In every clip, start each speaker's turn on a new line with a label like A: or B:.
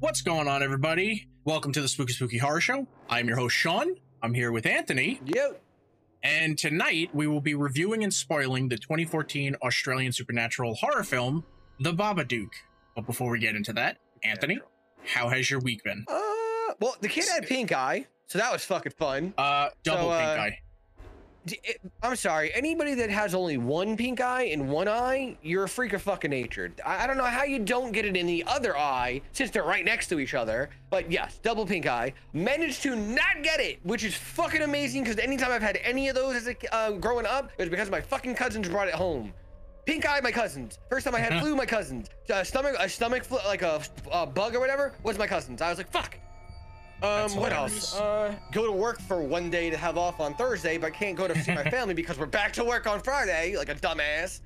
A: What's going on, everybody? Welcome to the Spooky Spooky Horror Show. I'm your host, Sean. I'm here with Anthony.
B: Yep.
A: And tonight we will be reviewing and spoiling the 2014 Australian supernatural horror film, The Babadook. But before we get into that, Anthony, how has your week been?
B: Uh, well, the kid had pink eye, so that was fucking fun.
A: Uh, double
B: So, uh,
A: pink eye.
B: It- I'm sorry, anybody that has only one pink eye in one eye, you're a freak of fucking nature. I, I don't know how you don't get it in the other eye since they're right next to each other. But yes, double pink eye. Managed to not get it, which is fucking amazing because anytime I've had any of those as a, uh, growing up, it was because my fucking cousins brought it home. Pink eye, my cousins. First time I had flu, my cousins. Uh, stomach, a stomach flu, like a, a bug or whatever, was my cousins. I was like, fuck. Um, what else? Uh, go to work for one day to have off on Thursday, but can't go to see my family because we're back to work on Friday, like a dumbass.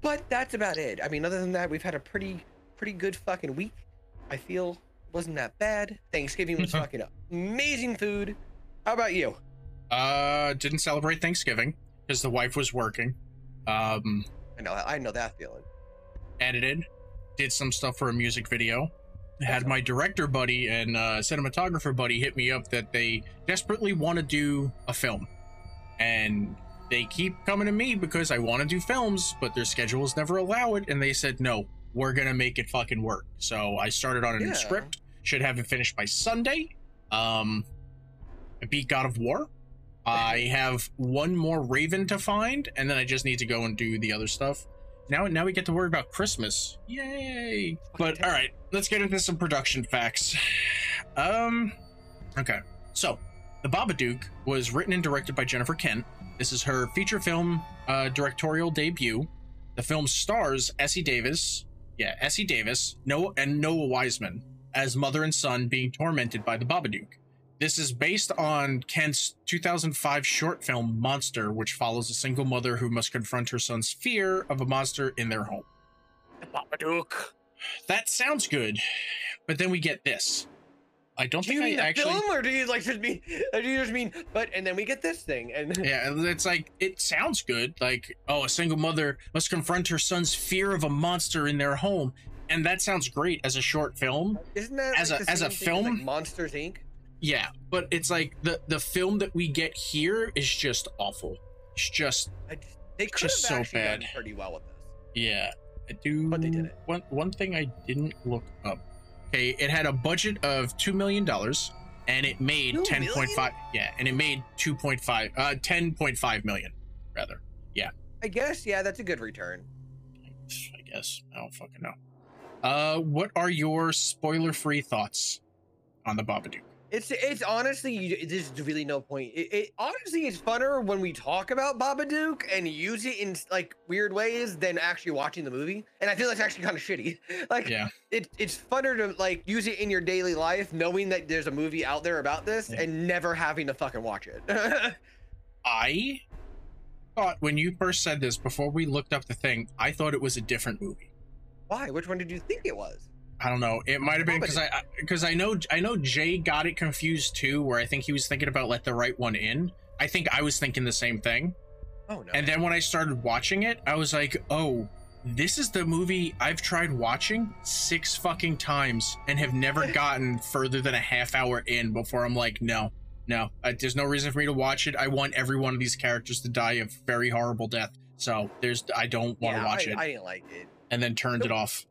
B: But that's about it. I mean, other than that, we've had a pretty, pretty good fucking week. I feel wasn't that bad. Thanksgiving was fucking amazing food. How about you?
A: Uh, didn't celebrate Thanksgiving because the wife was working. Um,
B: I know, I know that feeling.
A: edited, did some stuff for a music video. Had my director buddy and uh, cinematographer buddy hit me up that they desperately want to do a film, and they keep coming to me because I want to do films, but their schedules never allow it. And they said, "No, we're gonna make it fucking work." So I started on a new script. Should have it finished by Sunday. Um, I beat God of War. I have one more Raven to find, and then I just need to go and do the other stuff. Now, now we get to worry about Christmas. Yay! But all right, let's get into some production facts. Um, okay. So, The Babadook was written and directed by Jennifer Kent. This is her feature film uh, directorial debut. The film stars Essie Davis, yeah, Essie Davis, Noah and Noah Wiseman as mother and son being tormented by the Babadook. This is based on Kent's 2005 short film Monster, which follows a single mother who must confront her son's fear of a monster in their home.
B: The Babadook.
A: That sounds good, but then we get this. I don't
B: Do you
A: think
B: mean
A: I
B: the
A: actually.
B: film, or do you like just mean? Or do you just mean? But and then we get this thing, and
A: Yeah, it's like it sounds good. Like, oh, a single mother must confront her son's fear of a monster in their home, and that sounds great as a short film.
B: isn't that
A: As
B: like
A: a-
B: the
A: as a
B: same thing like
A: film?
B: Monsters Inc.
A: Yeah, but it's like the the film that we get here is just awful. It's just
B: I they could
A: Just
B: have
A: so bad.
B: pretty well with this.
A: yeah. I do.
B: But they did it.
A: One one thing I didn't look up. Okay, it had a budget of two million dollars, and it made ten point five. Yeah, and it made two point five. Uh, ten point five million, rather. Yeah.
B: I guess yeah, that's a good return.
A: I guess. I don't fucking know. Uh, what are your spoiler-free thoughts on the Babadook?
B: It's it's honestly there's really no point. It, it honestly is funner when we talk about Babadook and use it in like weird ways than actually watching the movie. And I feel it's actually kind of shitty. Like
A: Yeah,
B: it it's funner to like use it in your daily life, knowing that there's a movie out there about this
A: Yeah.
B: and never having to fucking watch it.
A: I thought when you first said this before we looked up the thing, I thought it was a different movie.
B: Why? Which one did you think it was?
A: I don't know. It might have been because I because I know I know Jay got it confused too, where I think he was thinking about let the right one in. I think I was thinking the same thing.
B: Oh no.
A: And then when I started watching it, I was like, oh, this is the movie I've tried watching six fucking times and have never gotten further than a half hour in before I'm like, no, no, uh, there's no reason for me to watch it. I want every one of these characters to die a very horrible death. So there's, I don't want to
B: yeah,
A: watch
B: I,
A: it.
B: I didn't like it.
A: and then turned it off.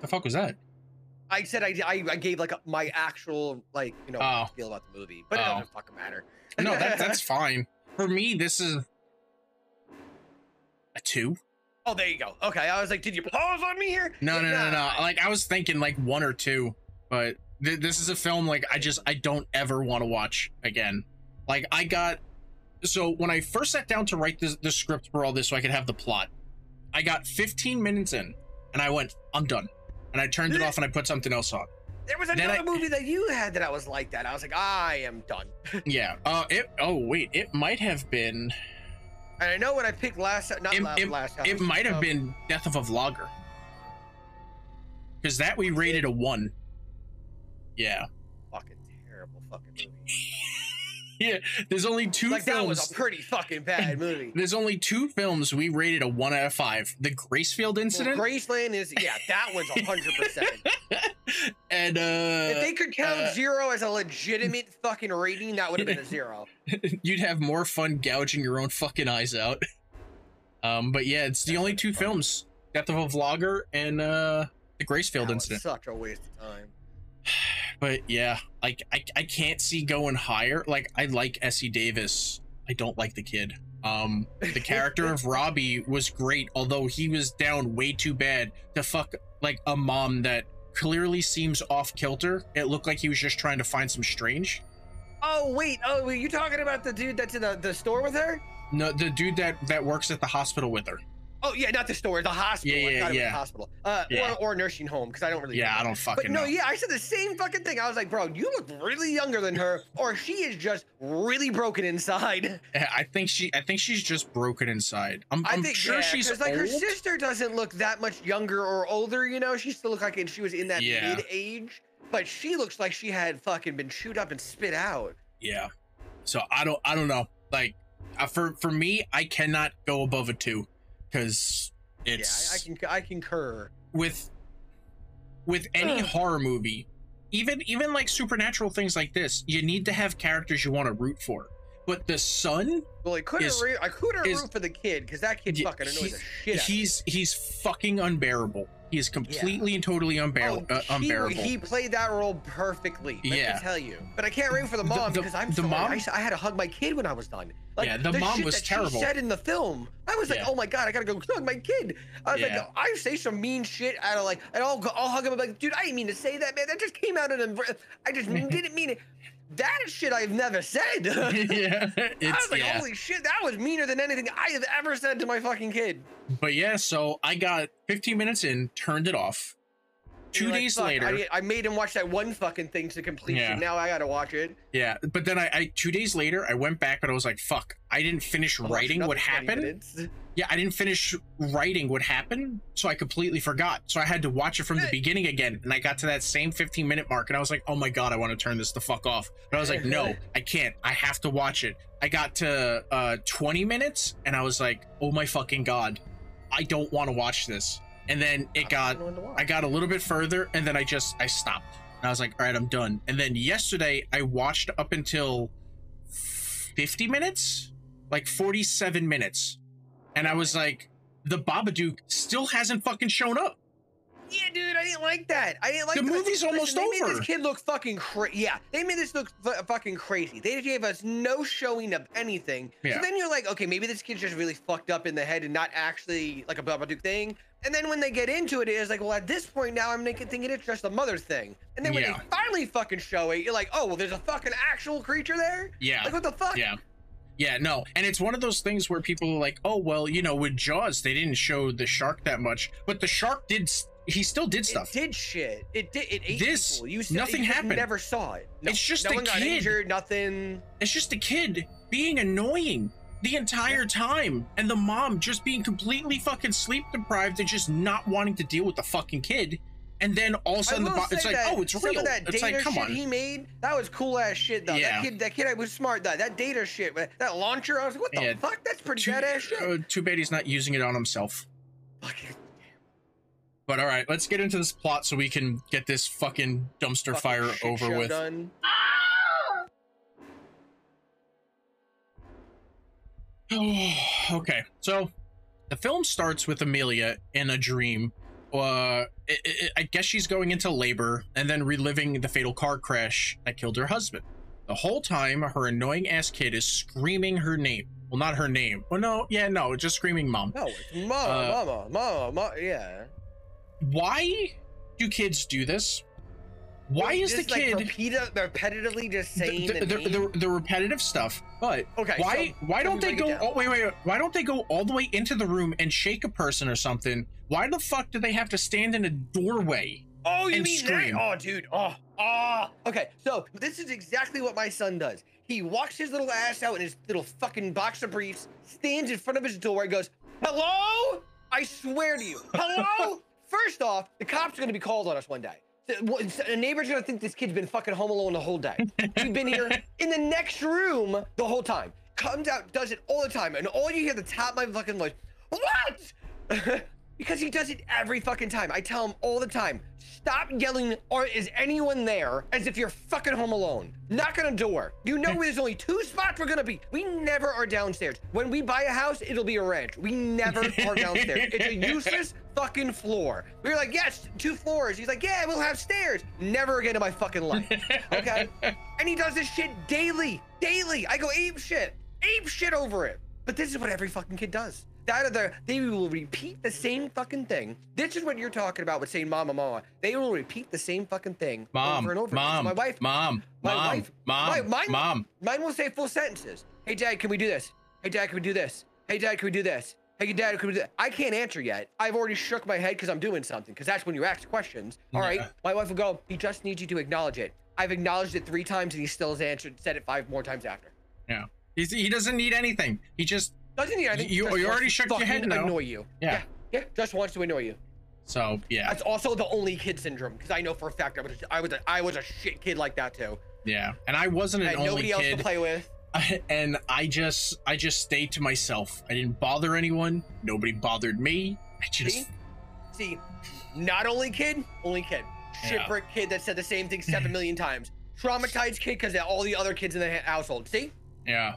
A: The fuck was that?
B: I said I, I, I gave like a, my actual like you know
A: Oh.
B: feel about the movie, but it
A: Oh.
B: doesn't fucking matter.
A: No, that, that's fine. For me, this is a two.
B: Oh, there you go. Okay, I was like, did you pause on me here?
A: No, no, no, no, no. Like I was thinking like one or two, but th- this is a film like I just I don't ever want to watch again. Like I got so when I first sat down to write the, the script for all this so I could have the plot, I got 15 minutes in and I went, I'm done. And I turned it off and I put something else on.
B: There was another
A: I-
B: movie that you had that I was like that. I was like, I am done.
A: Yeah. Uh it oh wait, it might have been
B: And I know when I picked last, not
A: It-
B: la-
A: it-
B: last.
A: it might have
B: um,
A: been Death of a Vlogger. Cause that we rated a one. Yeah.
B: fucking terrible fucking movie.
A: yeah, there's only two
B: Like that
A: films.
B: was a pretty fucking bad movie.
A: there's only two films we rated a one out of five. The Gracefield
B: Well,
A: incident
B: Graceland is yeah, that was hundred percent.
A: and uh
B: If they could count
A: uh,
B: zero as a legitimate fucking rating, that would have been a zero.
A: you'd have more fun gouging your own fucking eyes out. Um, but yeah, it's the only two films: Death of a Vlogger and uh, the Gracefield
B: That
A: incident.
B: such a waste of time.
A: But yeah, like I, I can't see going higher. Like I like Essie Davis. I don't like the kid. Um, the character of Robbie was great, although he was down way too bad to fuck like a mom that clearly seems off kilter. It looked like he was just trying to find some strange.
B: Oh wait, oh were you talking about the dude that's in the, the store with her?
A: No, the dude that that works at the hospital with her.
B: Oh yeah, not the store, the hospital.
A: Yeah, yeah,
B: thought it was
A: yeah.
B: hospital. Uh,
A: Yeah.
B: or, or nursing home because I don't really.
A: Yeah,
B: know.
A: I don't fucking
B: But no,
A: know.
B: yeah, I said the same fucking thing. I was like, bro, you look really younger than her, or she is just really broken inside.
A: I think she. I think she's just broken inside. I'm,
B: I
A: I'm
B: think
A: sure
B: yeah,
A: she's
B: like her sister doesn't look that much younger or older. You know, she still looked like and she was in that
A: Yeah.
B: mid age, but she looks like she had fucking been chewed up and spit out.
A: Yeah. So I don't. I don't know. Like, uh, for for me, I cannot go above a two, because it's
B: yeah, I, I can I concur.
A: with with any
B: Ugh.
A: horror movie, even even like supernatural things like this, you need to have characters you want to root for. But the son,
B: Well, I couldn't
A: Is-
B: root, I couldn't
A: is-
B: root for the kid because that kid
A: Yeah,
B: fucking annoys the shit out of me.
A: he's he's fucking unbearable. He is completely and totally unbearable.
B: Oh,
A: uh,
B: he-
A: unbearable.
B: He, played that role perfectly. Let
A: Yeah.
B: me tell you. But I can't root for the
A: The-
B: mom
A: the-
B: because I'm
A: the
B: sorry.
A: mom-
B: I, I had to hug my kid when I was done. Like,
A: Yeah, the mom
B: shit
A: was terrible.
B: She said in the film, I was like,
A: Yeah.
B: oh my god, I gotta go hug my kid. I was
A: Yeah.
B: like, I say some mean shit out of like, and I'll go, I'll hug him. I'm like, dude, I didn't mean to say that, man. That just came out in a. I just didn't mean it. That is shit I've never said.
A: yeah,
B: I was like,
A: yeah.
B: holy shit, that was meaner than anything I have ever said to my fucking kid.
A: But yeah, so I got 15 minutes in, turned it off. Two
B: like,
A: days later,
B: I, I made him watch that one fucking thing to completion.
A: Yeah.
B: Now I gotta watch it.
A: yeah. But then I, I, two days later, I went back, and I was like, fuck, I didn't finish
B: I watched
A: writing what happened.
B: minutes.
A: Yeah, I didn't finish writing what happened, so I completely forgot. So I had to watch it from the beginning again, and I got to that same 15 minute mark, and I was like, oh my god, I want to turn this the fuck off. But I was like, no, I can't. I have to watch it. I got to uh 20 minutes, and I was like, oh my fucking god, I don't want to watch this. And then it got
B: I don't know when to
A: I got a little bit further and then I just I stopped. And I was like, all right, I'm done. And then yesterday I watched up until 50 minutes, like 47 minutes. And I was like, the Babadook still hasn't fucking shown up.
B: Yeah, dude, I didn't like that. I didn't like
A: The
B: that.
A: movie's almost
B: they made
A: over.
B: this kid look fucking crazy. Yeah, they made this look fu- fucking crazy. They gave us no showing of anything.
A: Yeah.
B: So then you're like, okay, maybe this kid's just really fucked up in the head and not actually like a Babadook thing. And then when they get into it, it's like, well, at this point now, I'm thinking it's just a mother thing. And then when
A: Yeah.
B: they finally fucking show it, you're like, oh, well, there's a fucking actual creature there.
A: Yeah.
B: Like what the fuck?
A: Yeah. Yeah, no. And it's one of those things where people are like, oh, well, you know, with Jaws, they didn't show the shark that much. But the shark did, he still did stuff.
B: It did shit. It did. It ate
A: This-
B: people. You
A: nothing
B: you
A: happened.
B: Never saw it. No,
A: It's just
B: no
A: a
B: one got
A: kid.
B: injured. Nothing.
A: It's just a kid being annoying the entire time and the mom just being completely fucking sleep deprived and just not wanting to deal with the fucking kid and then all of a sudden the
B: will
A: bo- it's like oh it's
B: some
A: real
B: Of that
A: it's
B: data
A: like come
B: shit
A: on
B: he made that was cool ass shit though.
A: Yeah.
B: That kid, that kid, was smart. That that data shit, that launcher. I was like, what the
A: Yeah.
B: fuck? That's pretty
A: too,
B: badass shit.
A: uh, too bad he's not using it on himself
B: Fucking
A: but all right let's get into this plot so we can get this fucking dumpster
B: fucking
A: fire over with
B: Done.
A: okay, so the film starts with Amelia in a dream. Uh, i i I guess she's going into labor and then reliving the fatal car crash that killed her husband. The whole time, her annoying ass kid is screaming her name. Well, not her name. Well, no, yeah, no, just screaming mom.
B: No, it's mama,
A: Uh,
B: mama, mama, mama. Yeah.
A: Why do kids do this? Why is the
B: Just, like,
A: kid
B: repeat- repetitively just saying
A: the,
B: the,
A: the, the, the repetitive stuff? But
B: Okay,
A: why
B: so
A: why don't they go oh wait wait wait, why don't they go all the way into the room and shake a person or something why the fuck do they have to stand in a doorway
B: Oh, you
A: and
B: mean
A: scream.
B: that? Oh, dude. Oh, oh. Okay, so this is exactly what my son does. He walks his little ass out in his little fucking boxer briefs, stands in front of his door, and goes, "Hello? I swear to you, hello." First off, the cops are gonna be called on us one day. A uh, neighbor's gonna think this kid's been fucking home alone the whole day. He's been here in the next room the whole time. Comes out, does it all the time, and all you hear the top of my fucking voice, what? because he does it every fucking time. I tell him all the time, stop yelling, or is anyone there? As if you're fucking home alone. Knock on a door. You know there's only two spots we're gonna be. We never are downstairs. When we buy a house, it'll be a ranch. We never are downstairs. It's a useless fucking floor. We were like, yes, two floors. He's like, yeah, we'll have stairs. Never again in my fucking life. Okay? and he does this shit daily. Daily. I go ape shit. Ape shit over it. But this is what every fucking kid does. That or the, they will repeat the same fucking thing. This is what you're talking about with saying mama, mama. They will repeat the same fucking thing
A: Mom,
B: over and over.
A: mom,
B: My wife,
A: mom,
B: my
A: mom,
B: wife,
A: mom,
B: my- mine,
A: mom.
B: Mine will say full sentences. Hey, dad, can we do this? Hey, dad, can we do this? Hey, dad, can we do this? Hey, dad, can we do that? I can't answer yet. I've already shook my head because I'm doing something. Because that's when you ask questions. All right.
A: Yeah.
B: My wife will go. He just needs you to acknowledge it. I've acknowledged it three times and he still has answered. Said it five more times after.
A: Yeah. He's, he doesn't need anything. He just
B: Doesn't he? I think
A: You- you already shook your head no.
B: Annoy you.
A: Yeah.
B: yeah. Yeah. Just wants to annoy you.
A: so yeah,
B: That's also the only kid syndrome because I know for a fact I was a, I was a, I was a shit kid like that too.
A: yeah. And I wasn't
B: I
A: an
B: had
A: only
B: nobody else
A: kid.
B: to play with.
A: and I just I just stayed to myself. I didn't bother anyone. Nobody bothered me. I just
B: See? See, not only kid, only kid.
A: Yeah.
B: Shipwreck kid that said the same thing seven million times. Traumatized kid because all the other kids in the household. See,
A: yeah.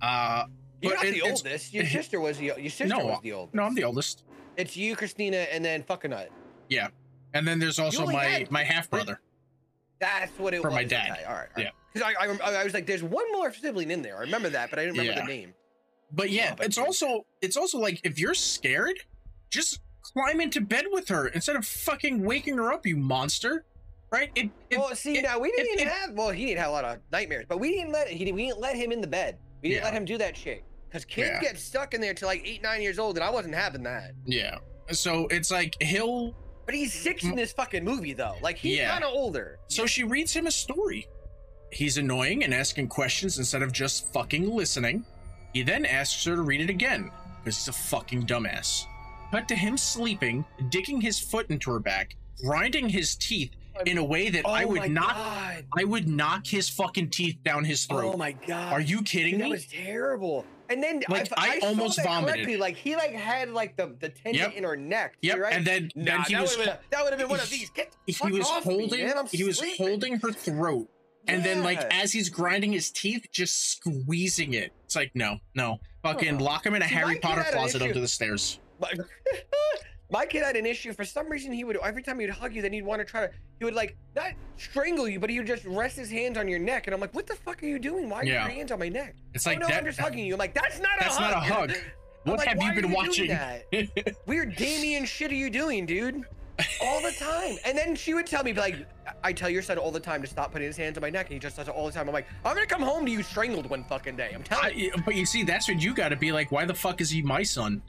A: Uh
B: you're
A: But
B: not
A: it-
B: the oldest. Your sister was the your sister
A: no,
B: was the oldest.
A: no, I'm the oldest.
B: It's you, Christina, and then fucking nut.
A: Yeah. And then there's also my
B: had-
A: my half brother.
B: That's what it was.
A: For
B: was.
A: my dad.
B: Okay, all right.
A: Yeah.
B: Because I, I I was like, there's one more sibling in there. I remember that, but I didn't remember
A: Yeah.
B: the name.
A: But yeah,
B: Oh,
A: it's also it's also like if you're scared, just climb into bed with her instead of fucking waking her up, you monster. Right? It, it
B: well, see,
A: it-
B: now we didn't
A: it-
B: have. Well, he didn't have a lot of nightmares, but we didn't let he didn't, we didn't let him in the bed. We didn't
A: Yeah.
B: let him do that shit because kids
A: Yeah.
B: get stuck in there till like eight, nine years old, and I wasn't having that.
A: yeah. So it's like he'll
B: But he's six in this fucking movie though. Like he's
A: Yeah.
B: kind of older.
A: So she reads him a story. He's annoying and asking questions instead of just fucking listening. He then asks her to read it again, because he's a fucking dumbass. Cut to him sleeping, digging his foot into her back, grinding his teeth in a way that I
B: Oh my
A: would knock
B: God.
A: I would knock his fucking teeth down his throat.
B: Oh my god.
A: Are you kidding
B: Dude, that was terrible. And then
A: Like, I
B: saw
A: almost vomited.
B: Like he like had like the the tendon
A: Yep.
B: in her neck.
A: Yep,
B: Right?
A: and then
B: Nah,
A: then he
B: that
A: was
B: that would have been one of these. Get the
A: he was
B: off me,
A: holding.
B: I'm
A: he was holding her throat and then like as he's grinding his teeth just squeezing it it's like no no fucking lock him in a
B: See,
A: harry potter closet under the stairs
B: My, kid had an issue. For some reason, he would every time he'd hug you, then he'd want to try to. He would like not strangle you, but he would just rest his hands on your neck, and I'm like, "What the fuck are you doing? Why are
A: Yeah.
B: your hands on my neck?"
A: it's
B: oh
A: like
B: no,
A: that
B: I'm just hugging you. I'm like, "That's not
A: that's
B: a hug."
A: That's not a hug what
B: like,
A: have you been
B: doing
A: watching?
B: Weird Damien shit are you doing, dude? All the time. And then she would tell me, like, I tell your son all the time to stop putting his hands on my neck, and he just does it all the time. I'm like, I'm gonna come home to you strangled one fucking day. I'm telling you.
A: But you see that's what you got to be like why the fuck is he my son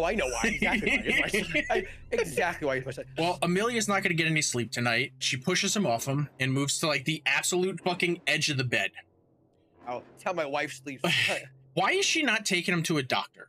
B: Oh, I know why. Exactly why. He's my son. Exactly why he's
A: well amelia's not going to get any sleep tonight she pushes him off him and moves to like the absolute fucking edge of the bed
B: Oh, it's how my wife sleeps.
A: why is she not taking him to a doctor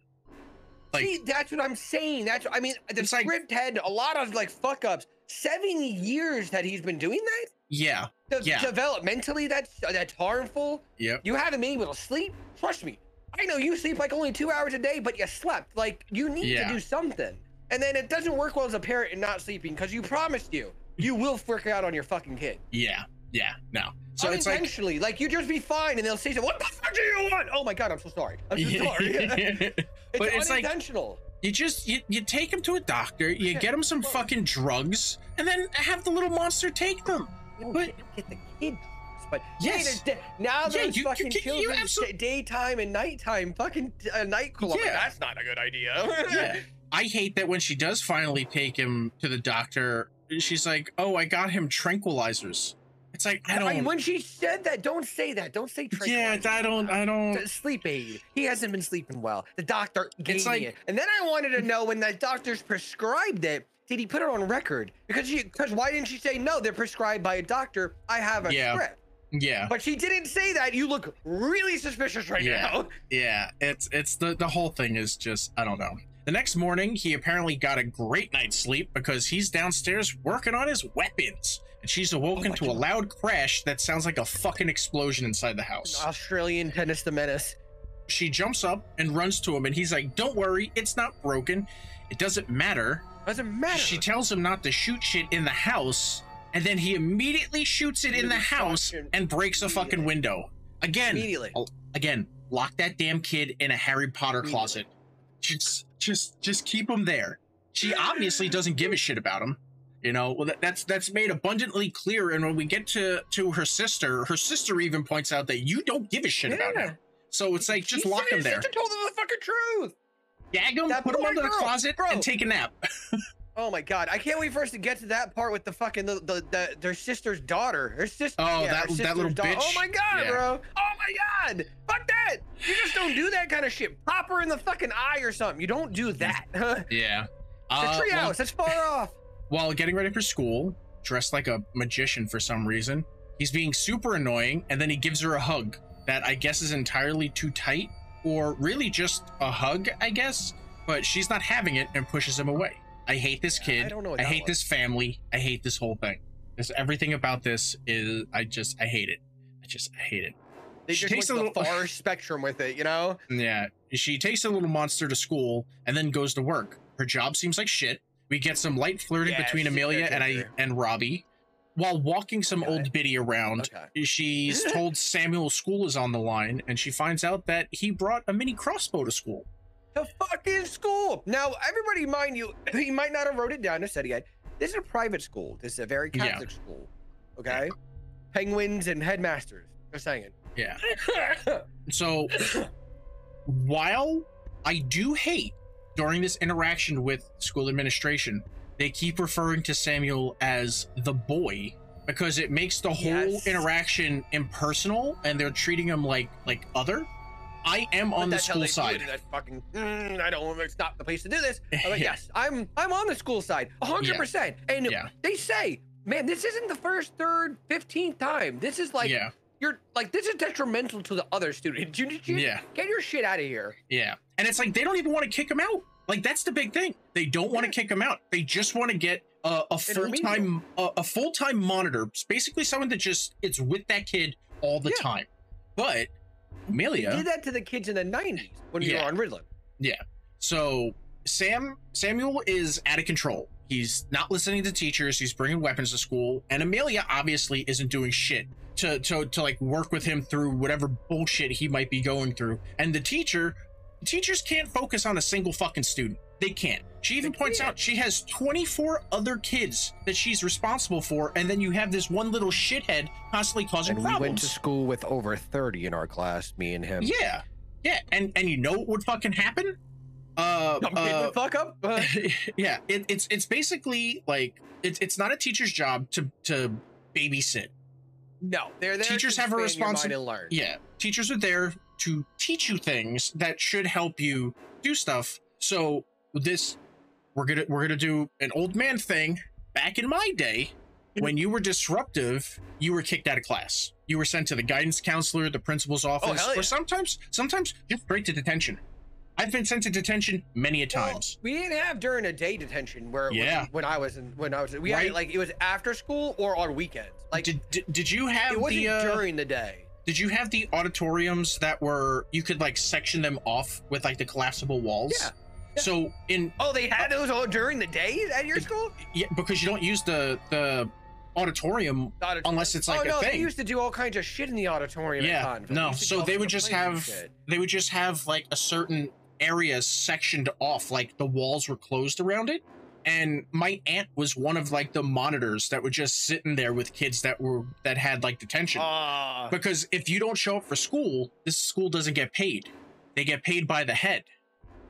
A: Like-
B: See, that's what I'm saying. That's I mean, the
A: It's like-
B: script had a lot of like fuck ups. Seven years that he's been doing that.
A: yeah
B: De-
A: Yeah.
B: Developmentally, that's uh, that's harmful.
A: yep
B: You haven't been able to sleep. Trust me. I know you sleep like only two hours a day, but you slept. Like you need
A: Yeah.
B: to do something. And then it doesn't work well as a parent and not sleeping because you promised you you will freak out on your fucking kid.
A: yeah yeah no so it's like
B: Unintentionally, like, you just be fine, and they'll say, "What the fuck do you want?" Oh my god, I'm so sorry. I'm so sorry. it's
A: but it's like
B: unintentional.
A: you just you, you take him to a doctor you get him some fucking drugs and then have the little monster take them but-
B: get the kid. But
A: Yes.
B: now
A: Yeah,
B: there's
A: you- you
B: fucking
A: can- you
B: children
A: absolute-
B: daytime and nighttime fucking uh, night club. Like,
A: Yeah.
B: that's not a good idea.
A: yeah i hate that when she does finally take him to the doctor she's like oh i got him tranquilizers it's like i don't
B: when she said that, don't say that. Don't say
A: tranquilizers.
B: yeah
A: i don't i don't
B: sleep aid. He hasn't been sleeping well. The doctor gave
A: It's
B: me
A: like-
B: it. And then I wanted to know when the doctor's prescribed it, did he put it on record? Because she because why didn't she say no, they're prescribed by a doctor. I have a
A: Yeah.
B: script.
A: Yeah
B: But she didn't say that. You look really suspicious right
A: Yeah.
B: now.
A: yeah it's it's the the whole thing is just i don't know The next morning, he apparently got a great night's sleep because he's downstairs working on his weapons. And she's awoken
B: Oh
A: to a loud crash that sounds like a fucking explosion inside the house.
B: Australian Dennis the Menace.
A: She jumps up and runs to him, and he's like, Don't worry, it's not broken. It doesn't matter.
B: Doesn't matter.
A: She tells him not to shoot shit in the house, and then he immediately shoots it in the house and breaks a fucking window. Again,
B: Immediately.
A: Oh, again, lock that damn kid in a Harry Potter closet. Just, just, just keep him there. She obviously doesn't give a shit about him. You know, well, that, that's that's made abundantly clear. And when we get to to her sister, her sister even points out that you don't give a shit about
B: Yeah.
A: him. So it's like just
B: She
A: lock him there,
B: sister told him the fucking truth.
A: gag him,
B: That
A: put him under the closet,
B: bro.
A: and take a nap.
B: Oh my god, I can't wait for us to get to that part with the fucking the, the, the their sister's daughter. Her sister.
A: Oh,
B: yeah,
A: that- that little
B: daughter. Oh my god,
A: Yeah.
B: bro. Oh my god. Fuck that. You just don't do that kind of shit. Pop her in the fucking eye or something. You don't do that.
A: Yeah.
B: It's a
A: Uh,
B: treehouse.
A: well,
B: That's far off.
A: while getting ready for school, dressed like a magician for some reason, he's being super annoying, and then he gives her a hug that I guess is entirely too tight, or really just a hug, I guess. But she's not having it and pushes him away. I hate this kid.
B: I don't know
A: I hate
B: was.
A: this family. I hate this whole thing. This everything about this is I just I hate it. I just I hate it.
B: They
A: she
B: just
A: takes a little-
B: far spectrum with it, you know?
A: Yeah, she takes a little monster to school and then goes to work. Her job seems like shit. We get some light flirting
B: Yeah,
A: between Amelia and I and Robbie. While walking some
B: Okay.
A: old biddy around,
B: Okay.
A: she's told Samuel school is on the line, and she finds out that he brought a mini crossbow to school.
B: The fucking school. Now, everybody, mind you, he might not have wrote it down or said he had. This is a private school. This is a very
A: Yeah.
B: Catholic school. Okay? Penguins and headmasters. Just saying.
A: Yeah. So while I do hate during this interaction with school administration, they keep referring to Samuel as the boy because it makes the whole
B: Yes.
A: interaction impersonal and they're treating him like like other. I am on the school side.
B: That fucking, "Mm, I don't. Want. It's not the place to do this. I'm like,
A: Yeah.
B: yes, I'm. I'm on the school side, hundred percent. And
A: Yeah.
B: they say, man, this isn't the first, third, fifteenth time. This is like,
A: yeah,
B: you're like, this is detrimental to the other student. You, you,
A: Yeah.
B: Get your shit out of here.
A: yeah. And it's like they don't even want to kick him out. Like that's the big thing. They don't want to kick him out. They just want to get a, a full time a, a full time monitor. It's basically someone that just it's with that kid all the
B: Yeah.
A: time. But
B: They did that to the kids in the '90s when you
A: Yeah.
B: were on Ritalin. Yeah.
A: So Sam Samuel is out of control. He's not listening to teachers. He's bringing weapons to school, and Amelia obviously isn't doing shit to to to like work with him through whatever bullshit he might be going through. And the teacher, teachers can't focus on a single fucking student. They can't. She even
B: They
A: points
B: can't.
A: out she has 24 other kids that she's responsible for, and then you have this one little shithead constantly causing
B: And we
A: problems.
B: went to school with over 30 in our class, me and him.
A: Yeah, yeah, and and you know what would fucking happen? Uh, uh,
B: the fuck up. Uh,
A: yeah, it, it's it's basically like it's it's not a teacher's job to to babysit.
B: no, they're there.
A: Teachers
B: to
A: have a
B: responsibility. your mind
A: responsi-
B: and learn.
A: Yeah, teachers are there to teach you things that should help you do stuff. So this, we're gonna we're gonna do an old man thing. Back in my day, when you were disruptive, you were kicked out of class. You were sent to the guidance counselor, the principal's office,
B: hell yeah.
A: or sometimes sometimes just straight to detention. I've been sent to detention many a
B: Well,
A: times.
B: we didn't have during a day detention where
A: Yeah.
B: was when I was in when I was we had
A: Right.
B: it like it was after school or on weekends. Like
A: did, did did you have
B: it wasn't
A: the uh,
B: during the day.
A: Did you have the auditoriums that were you could like section them off with like the collapsible walls?
B: Yeah.
A: So in
B: Oh, they had those all during the day at your school?
A: yeah, because you don't use the the auditorium
B: auditorium?
A: unless it's like
B: oh,
A: a
B: no, They
A: thing.
B: used to do all kinds of shit in the auditorium.
A: yeah, no.
B: used to do
A: So they would just have they would just have like a certain area sectioned off, like the walls were closed around it. And my aunt was one of like the monitors that were just sitting there with kids that were that had like detention.
B: Ah,
A: Because if you don't show up for school, this school doesn't get paid. They get paid by the head.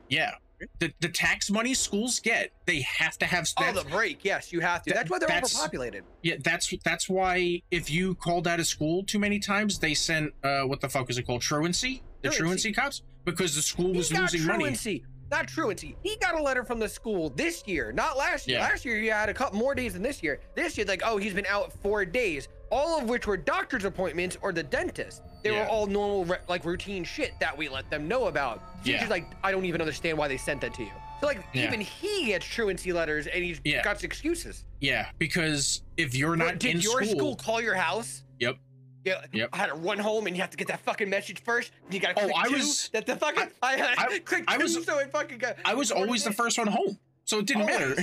A: Yeah. The, the tax money schools get, they have to have
B: oh, the break. Yes, you have to.
A: that-
B: That's why they're
A: that's-
B: overpopulated.
A: yeah, that's that's why if you called out of school too many times, they sent uh what the fuck is it called? Truancy? The
B: Truancy.
A: truancy cops? Because the school was
B: he got
A: losing money.
B: truancy. Not truancy. He got a letter from the school this year, not last year.
A: Yeah.
B: Last year he had a couple more days than this year. This year, like, oh, he's been out four days, all of which were doctor's appointments or the dentist. They
A: Yeah.
B: were all normal, like routine shit that we let them know about. So
A: Yeah.
B: She's like, I don't even understand why they sent that to you. So like
A: Yeah.
B: even he gets truancy letters and he's
A: Yeah.
B: got excuses.
A: Yeah, because if you're not
B: did
A: in
B: your
A: school,
B: school call your house?
A: Yep.
B: Yeah,
A: Yep.
B: I had to run home and you have to get that fucking message first. You gotta
A: Oh, I
B: two,
A: was-
B: that the fucking I, had
A: I-
B: click
A: I
B: two
A: was-
B: so it fucking got.
A: I was always the first one home, so it didn't matter.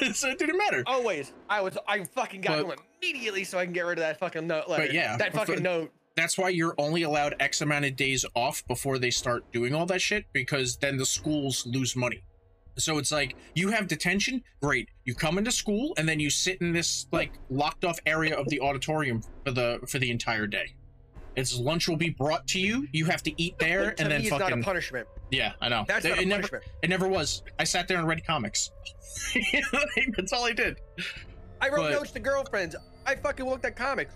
B: Always.
A: so it didn't matter.
B: Always, I was I fucking got
A: But-
B: home immediately so I can get rid of that fucking note letter.
A: yeah,
B: that
A: but-
B: fucking note.
A: That's why you're only allowed X amount of days off before they start doing all that shit, because then the schools lose money. So it's like you have detention, great. You come into school and then you sit in this like locked off area of the auditorium for the for the entire day. It's lunch will be brought to you. You have to eat there,
B: to
A: and then
B: it's not a
A: fucking
B: punishment.
A: yeah. I know.
B: That's
A: it,
B: not a
A: it never
B: punishment.
A: it never was. I sat there and read comics. That's all I did.
B: I wrote
A: but-
B: notes to girlfriends. I fucking looked at comics.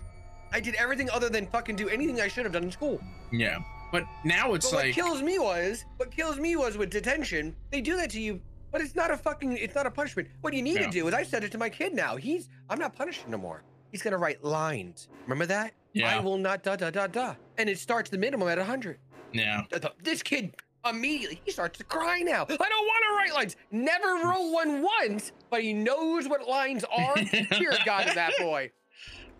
B: I did everything other than fucking do anything I should have done in school.
A: Yeah, but now it's
B: But what
A: like
B: kills me was what kills me was with detention. They do that to you, but it's not a fucking it's not a punishment. What you need
A: Yeah.
B: to do is I said it to my kid now. He's I'm not punishing no more. He's gonna write lines. Remember that?
A: Yeah.
B: I will not da da da da. And it starts the minimum at hundred.
A: yeah.
B: This kid immediately he starts to cry now. I don't want to write lines. Never wrote one once, but he knows what lines are. Fear of God that boy.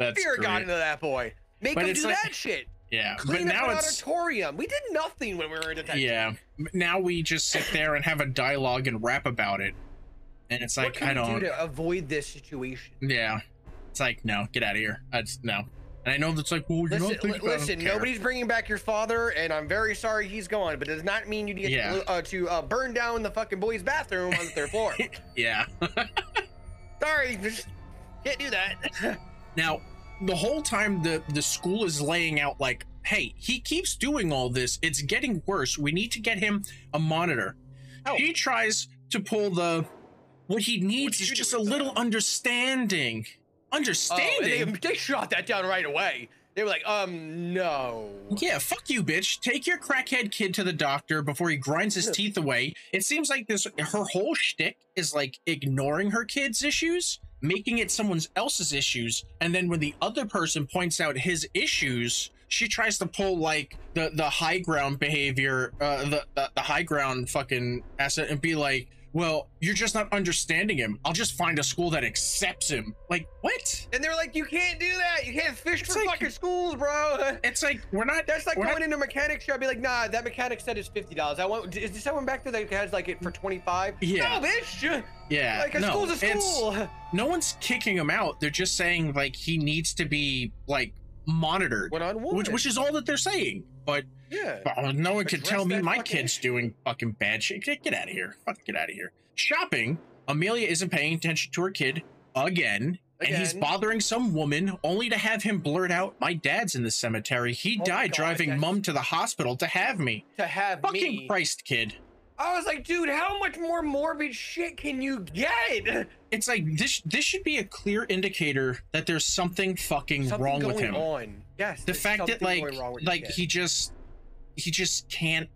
A: That's
B: Fear
A: great.
B: into that boy. Make
A: But
B: him do
A: like-
B: that shit.
A: Yeah, but
B: Clean up
A: now
B: an
A: it's
B: auditorium. We did nothing when we were in detention.
A: yeah. Now we just sit there and have a dialogue and rap about it, and it's like I don't.
B: do to avoid this situation?
A: Yeah, it's like no, get out of here. I just, no. And I know that's like, well, you
B: Listen,
A: don't think
B: li-
A: about don't
B: listen nobody's bringing back your father, and I'm very sorry he's gone, but it does not mean you get
A: Yeah.
B: to, uh, to uh, burn down the fucking boys' bathroom on the third floor.
A: Yeah.
B: sorry, just can't do that.
A: Now, the whole time the the school is laying out like, hey, he keeps doing all this. It's getting worse. We need to get him a monitor.
B: Oh.
A: He tries to pull the what he needs
B: What
A: is just a little
B: that?
A: understanding.
B: Oh, and
A: Understanding?
B: they, they shot that down right away. They were like, um, no.
A: Yeah, fuck you, bitch. Take your crackhead kid to the doctor before he grinds his teeth away. It seems like this her whole shtick is like ignoring her kid's issues, making it someone else's issues, and then when the other person points out his issues, she tries to pull like the the high ground behavior, uh, the, the the high ground fucking asset, and be like, "Well, you're just not understanding him. I'll just find a school that accepts him." Like what?
B: And they're like, you can't do that. You can't fish
A: It's
B: for
A: like-
B: fucking schools, bro.
A: It's like we're not.
B: That's like going
A: not-
B: into a mechanic shop. Be like, nah, that mechanic said it's fifty dollars. I want. Is there someone back there that has like it for twenty five?
A: Yeah.
B: No, bitch.
A: Yeah,
B: Like a
A: no,
B: school's a school.
A: no one's kicking him out. They're just saying like he needs to be like monitored,
B: One on one.
A: which which is all that they're saying. But
B: yeah.
A: uh, no one could tell me my
B: fucking
A: kid's doing fucking bad shit. Get, get out of here. Fucking get out of here. Shopping. Amelia isn't paying attention to her kid again. And he's bothering some woman only to have him blurt out, My dad's in the cemetery. He
B: Oh
A: died
B: God,
A: driving
B: that's-
A: mum to the hospital to have me.
B: To have me.
A: Fucking
B: me.
A: Christ, kid.
B: I was like, dude, how much more morbid shit can you get?
A: It's like this this should be a clear indicator that there's something fucking
B: Something
A: wrong
B: going
A: with him.
B: on. Yes.
A: the fact that like
B: going wrong with this
A: like he just he just can't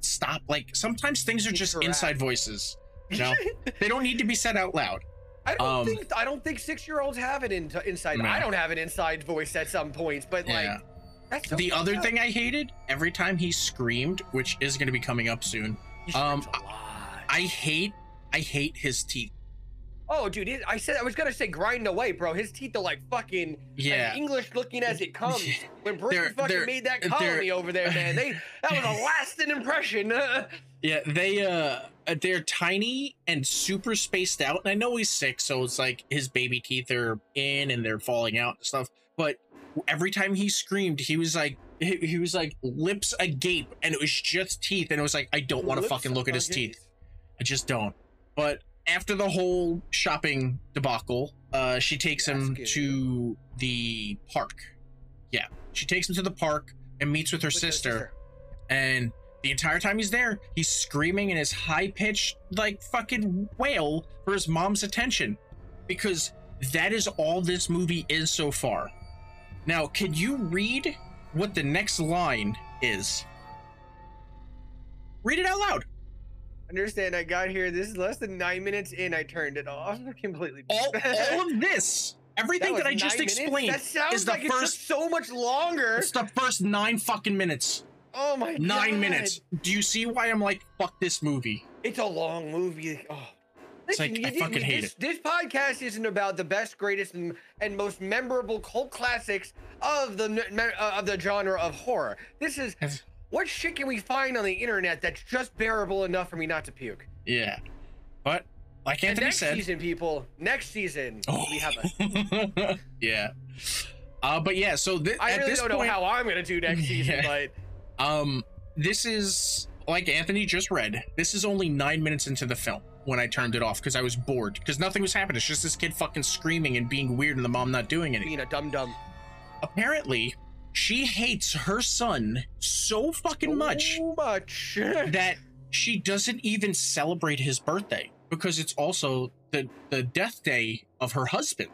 A: stop like sometimes things are just
B: Interact.
A: inside voices you know they don't need to be said out loud
B: I don't
A: um,
B: think I don't think six year olds have it in, inside.
A: No.
B: I don't have an inside voice at some points, but
A: yeah
B: like that's so
A: the other
B: up.
A: thing i hated every time he screamed which is going to be coming up soon um, i hate i hate his teeth
B: Oh, dude, I said I was gonna say grind away, bro. His teeth are like fucking
A: yeah
B: English looking as it comes. When Britain
A: They're-
B: fucking
A: they're-
B: made that colony over there, man, they that was a lasting impression.
A: yeah they uh they're tiny and super spaced out and i know he's sick so it's like his baby teeth are in and they're falling out and stuff but every time he screamed he was like he, he was like lips agape and it was just teeth and it was like i don't want to fucking look at his teeth i just don't but after the whole shopping debacle uh she takes him
B: good.
A: to the park yeah she takes him to the park and meets with her
B: With his
A: sister and the entire time he's there, he's screaming in his high pitched, like fucking wail for his mom's attention. Because that is all this movie is so far. Now, can you read what the next line is? Read it out loud.
B: Understand? I got here. This is less than nine minutes in. I turned it off completely.
A: All, all of this, everything that,
B: was
A: I just
B: minutes?
A: explained,
B: That sounds
A: is the
B: like it
A: first-
B: so much longer.
A: it's the first nine fucking minutes.
B: Oh my god.
A: Nine minutes. Do you see why I'm like, fuck this movie?
B: It's a long movie. Oh.
A: It's like, I fucking hate
B: this, This podcast isn't about the best, greatest, and, and most memorable cult classics of the uh, of the genre of horror. This is what shit can we find on the internet that's just bearable enough for me not to puke.
A: Yeah. But like
B: And
A: Anthony
B: next
A: said,
B: season, people, next season
A: Oh.
B: we have a.
A: yeah. Uh, but yeah, so thi-
B: I really don't
A: point,
B: know how I'm gonna do next season,
A: Yeah.
B: but
A: um, this is like Anthony just read. This is only nine minutes into the film when I turned it off because I was bored because nothing was happening. It's just this kid fucking screaming and being weird and the mom not doing anything.
B: being a dum dum.
A: Apparently, she hates her son so fucking much
B: much.
A: that she doesn't even celebrate his birthday because it's also the the death day of her husband.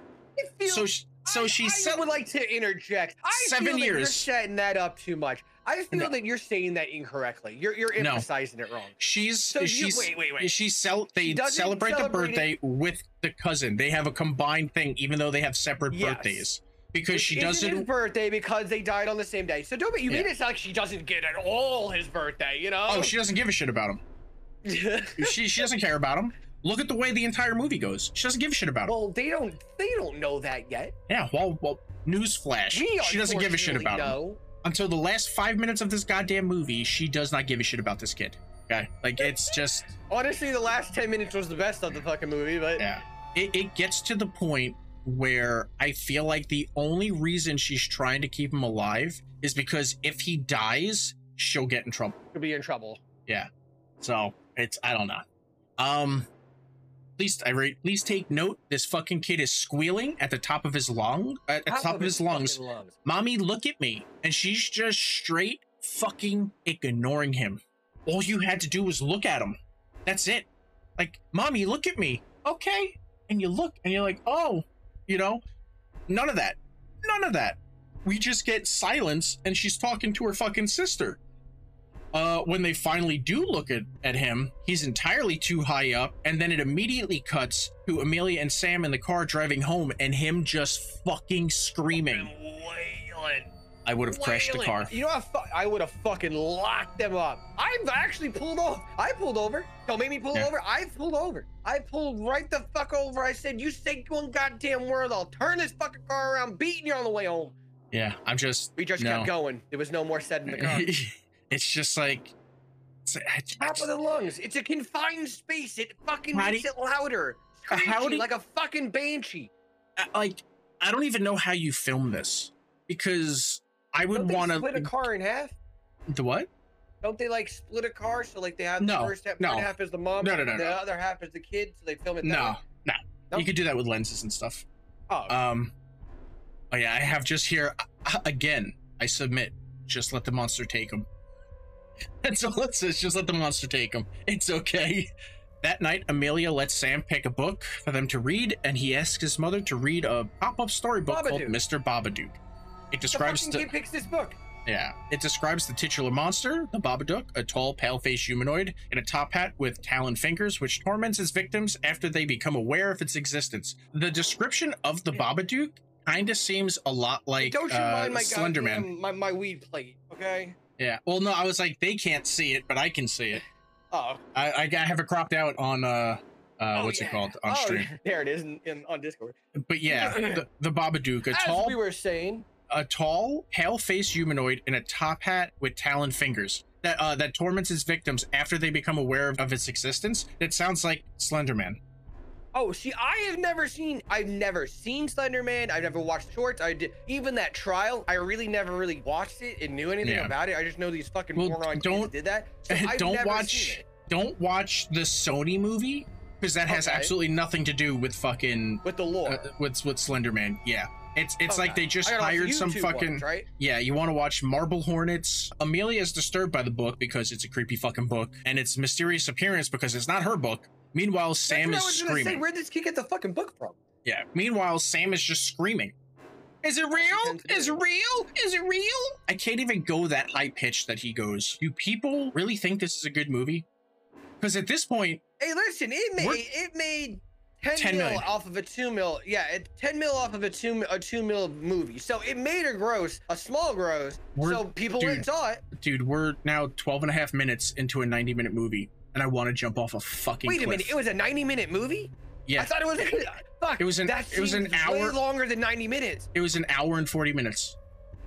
A: So sh- so
B: I,
A: she
B: I would like to interject. I
A: Seven
B: that you're
A: years.
B: setting that up too much. I feel
A: No.
B: that you're saying that incorrectly. You're you're
A: No.
B: emphasizing it wrong.
A: she's
B: So you-
A: she's
B: wait, wait, wait.
A: she cel- they
B: She doesn't
A: celebrate the
B: celebrate it-
A: birthday with the cousin. They have a combined thing, even though they have separate
B: Yes.
A: birthdays. Because she doesn't.
B: his birthday because they died on the same day. So don't you
A: Yeah.
B: mean it's like she doesn't get at all his birthday, you know?
A: Oh, she doesn't give a shit about him. She she doesn't care about him. Look at the way the entire movie goes. She doesn't give a shit about him.
B: well, they don't they don't know that yet.
A: Yeah. Well, well. Newsflash.
B: We
A: She doesn't give a shit about him.
B: know.
A: Until the last five minutes of this goddamn movie, she does not give a shit about this kid. Okay. Like it's just.
B: Honestly, the last ten minutes was the best of the fucking movie, but
A: Yeah. It, it gets to the point where I feel like the only reason she's trying to keep him alive is because if he dies, she'll get in trouble.
B: could be in trouble. Yeah.
A: So it's I don't know. Um please I rate please take note this fucking kid is squealing at the top of his lung at the top, of his lungs.
B: lungs.
A: Mommy, look at me. And she's just straight fucking ignoring him. All you had to do was look at him. That's it. Like, mommy, look at me. Okay. And you look and you're like, oh, you know, none of that. None of that. We just get silence and she's talking to her fucking sister. Uh, when they finally do look at, at him, he's entirely too high up, and then it immediately cuts to Amelia and Sam in the car driving home, and him just fucking screaming. I would have crashed the car.
B: You know what? I would have fucking locked them up. I've actually pulled off. I pulled over. Don't make me pull
A: Yeah.
B: over. I pulled over. I pulled right the fuck over. I said, "You say one goddamn word, I'll turn this fucking car around, beating you on the way home."
A: Yeah, I'm just.
B: We just
A: no.
B: kept going. There was no more said in the car.
A: it's just like. It's, I
B: Top of the lungs. It's a confined space. It fucking
A: do
B: makes it louder.
A: How do
B: like a fucking banshee.
A: I- like, I don't even know how you film this because I would want to
B: split a car in half?
A: The what?
B: Don't they like split a car so like they have the first half,
A: no.
B: half is the mom,
A: No, no, no,
B: and the
A: no.
B: other half is the kid, so they film it. that
A: No,
B: way?
A: no. You could do that with lenses and stuff.
B: Oh,
A: Um. Oh yeah, I have just here uh, again. I submit. Just let the monster take him. That's all it says. Just let the monster take him. It's okay. That night, Amelia lets Sam pick a book for them to read, and he asks his mother to read a pop-up storybook called Mr. Babadook. It
B: the
A: describes
B: fucking
A: the
B: picks this book.
A: yeah, it describes the titular monster, the Babadook, a tall, pale-faced humanoid in a top hat with talon fingers, which torments its victims after they become aware of its existence. The description of the Babadook kind of seems a lot like
B: Don't you
A: uh,
B: mind my
A: Slender Man.
B: goddamn- my my weed plate, okay?
A: Yeah. Well, no, I was like, they can't see it, but I can see it.
B: Oh,
A: I, I I have it cropped out on uh, uh
B: oh,
A: what's
B: yeah.
A: it called on
B: oh,
A: stream.
B: There it is in, in, on Discord.
A: But yeah, the, the Babadook, a
B: As
A: tall,
B: we were saying,
A: a tall, pale-faced humanoid in a top hat with talon fingers that uh, that torments its victims after they become aware of, of its existence. That sounds like Slenderman.
B: Oh, see, I have never seen. I've never seen Slenderman. I've never watched shorts. I did even that trial. I really never really watched it and knew anything
A: Yeah.
B: about it. I just know these fucking
A: Well,
B: moron
A: don't-
B: did that. So I've
A: don't
B: never
A: watch
B: seen it.
A: don't watch the Sony movie because that has
B: Okay.
A: absolutely nothing to do with fucking
B: with the lore.
A: uh, with with Slender Man. Yeah. It's it's like
B: Okay.
A: they just
B: I gotta watch
A: hired some fucking
B: ones, right.
A: Yeah, you want to watch Marble Hornets. Amelia is disturbed by the book because it's a creepy fucking book, and its mysterious appearance because it's not her book. Meanwhile, Sam
B: That's
A: is
B: what I was gonna say.
A: screaming.
B: Where'd this kid get the fucking book from?
A: Yeah. Meanwhile, Sam is just screaming. Is it real? Is it real? Is it real? I can't even go that high pitch that he goes. Do people really think this is a good movie? Because at this point,
B: Hey, listen, it made it made 10,
A: 10
B: mil
A: million.
B: off of a two mil. Yeah, it, ten mil off of a two a two mil movie. So it made a gross, a small gross.
A: We're-
B: so people
A: dude.
B: went and saw it.
A: dude, we're now 12 and a half minutes into a 90 minute movie. and I want to jump off a fucking.
B: Wait a
A: cliff.
B: minute, it was a 90 minute movie?
A: Yeah.
B: I thought it was. Fuck.
A: It was an-
B: That
A: it was an hour-
B: longer than 90 minutes.
A: It was an hour and forty minutes.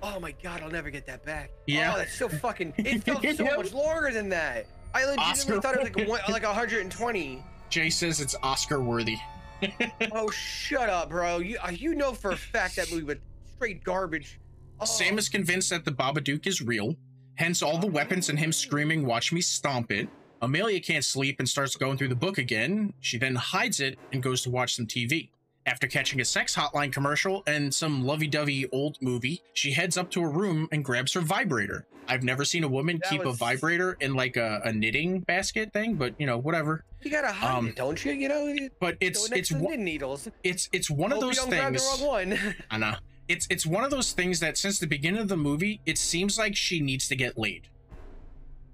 B: Oh my god, I'll never get that back.
A: Yeah.
B: Oh, that's so fucking. It felt so much longer than that. I legitimately
A: Oscar
B: thought it was like a, one, like 120.
A: Jay says it's Oscar worthy.
B: Oh, shut up, bro. You uh, you know for a fact that movie was straight garbage. Oh,
A: Sam is convinced that the Babadook is real, hence all the weapons and him screaming, Watch me stomp it. Amelia can't sleep and starts going through the book again. She then hides it and goes to watch some TV. After catching a sex hotline commercial and some lovey dovey old movie, she heads up to her room and grabs her vibrator. I've never seen a woman
B: That
A: keep a vibrator in like a, a knitting basket thing, but you know, whatever.
B: You gotta hide
A: um,
B: it, don't you? You know,
A: But it's it's one-
B: needles.
A: it's it's one of those
B: you don't grab
A: things.
B: one.
A: I know. It's it's one of those things that since the beginning of the movie, it seems like she needs to get laid.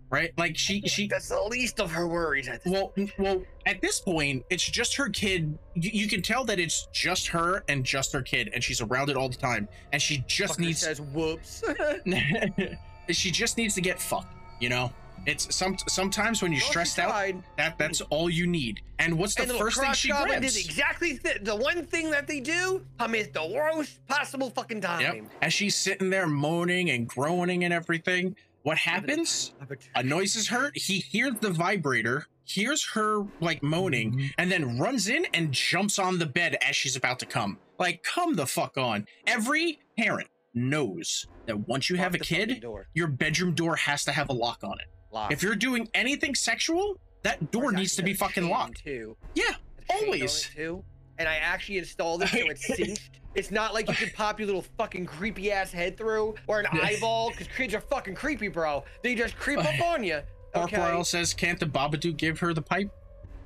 A: Right? Like she she
B: That's the least of her worries. At this
A: well well at this point, it's just her kid. You, you can tell that it's just her and just her kid, and she's around it all the time. And she just
B: Fucker
A: needs
B: says whoops.
A: she just needs to get fucked, you know? It's some sometimes when you're
B: Well,
A: stressed out, that that's all you need. And what's the
B: And
A: first thing she grabs?
B: did exactly th- the one thing that they do. Commit the worst possible fucking time.
A: Yep. As she's sitting there moaning and groaning and everything, what happens? A noise is heard. He hears the vibrator, hears her like moaning, mm-hmm. and then runs in and jumps on the bed as she's about to come. Like, come the fuck on. Every parent knows that once you have a
B: Lock the fucking
A: kid, your bedroom door has to have a lock on it.
B: Lock.
A: If you're doing anything sexual, that door needs to be fucking locked.
B: too.
A: Yeah,
B: It's a chain on
A: always.
B: too. And I actually installed it so it's cinched. It's not like you can pop your little fucking creepy ass head through or an eyeball because kids are fucking creepy, bro. They just creep up on you. Okay.
A: Royal says, can't the Babadook give her the pipe?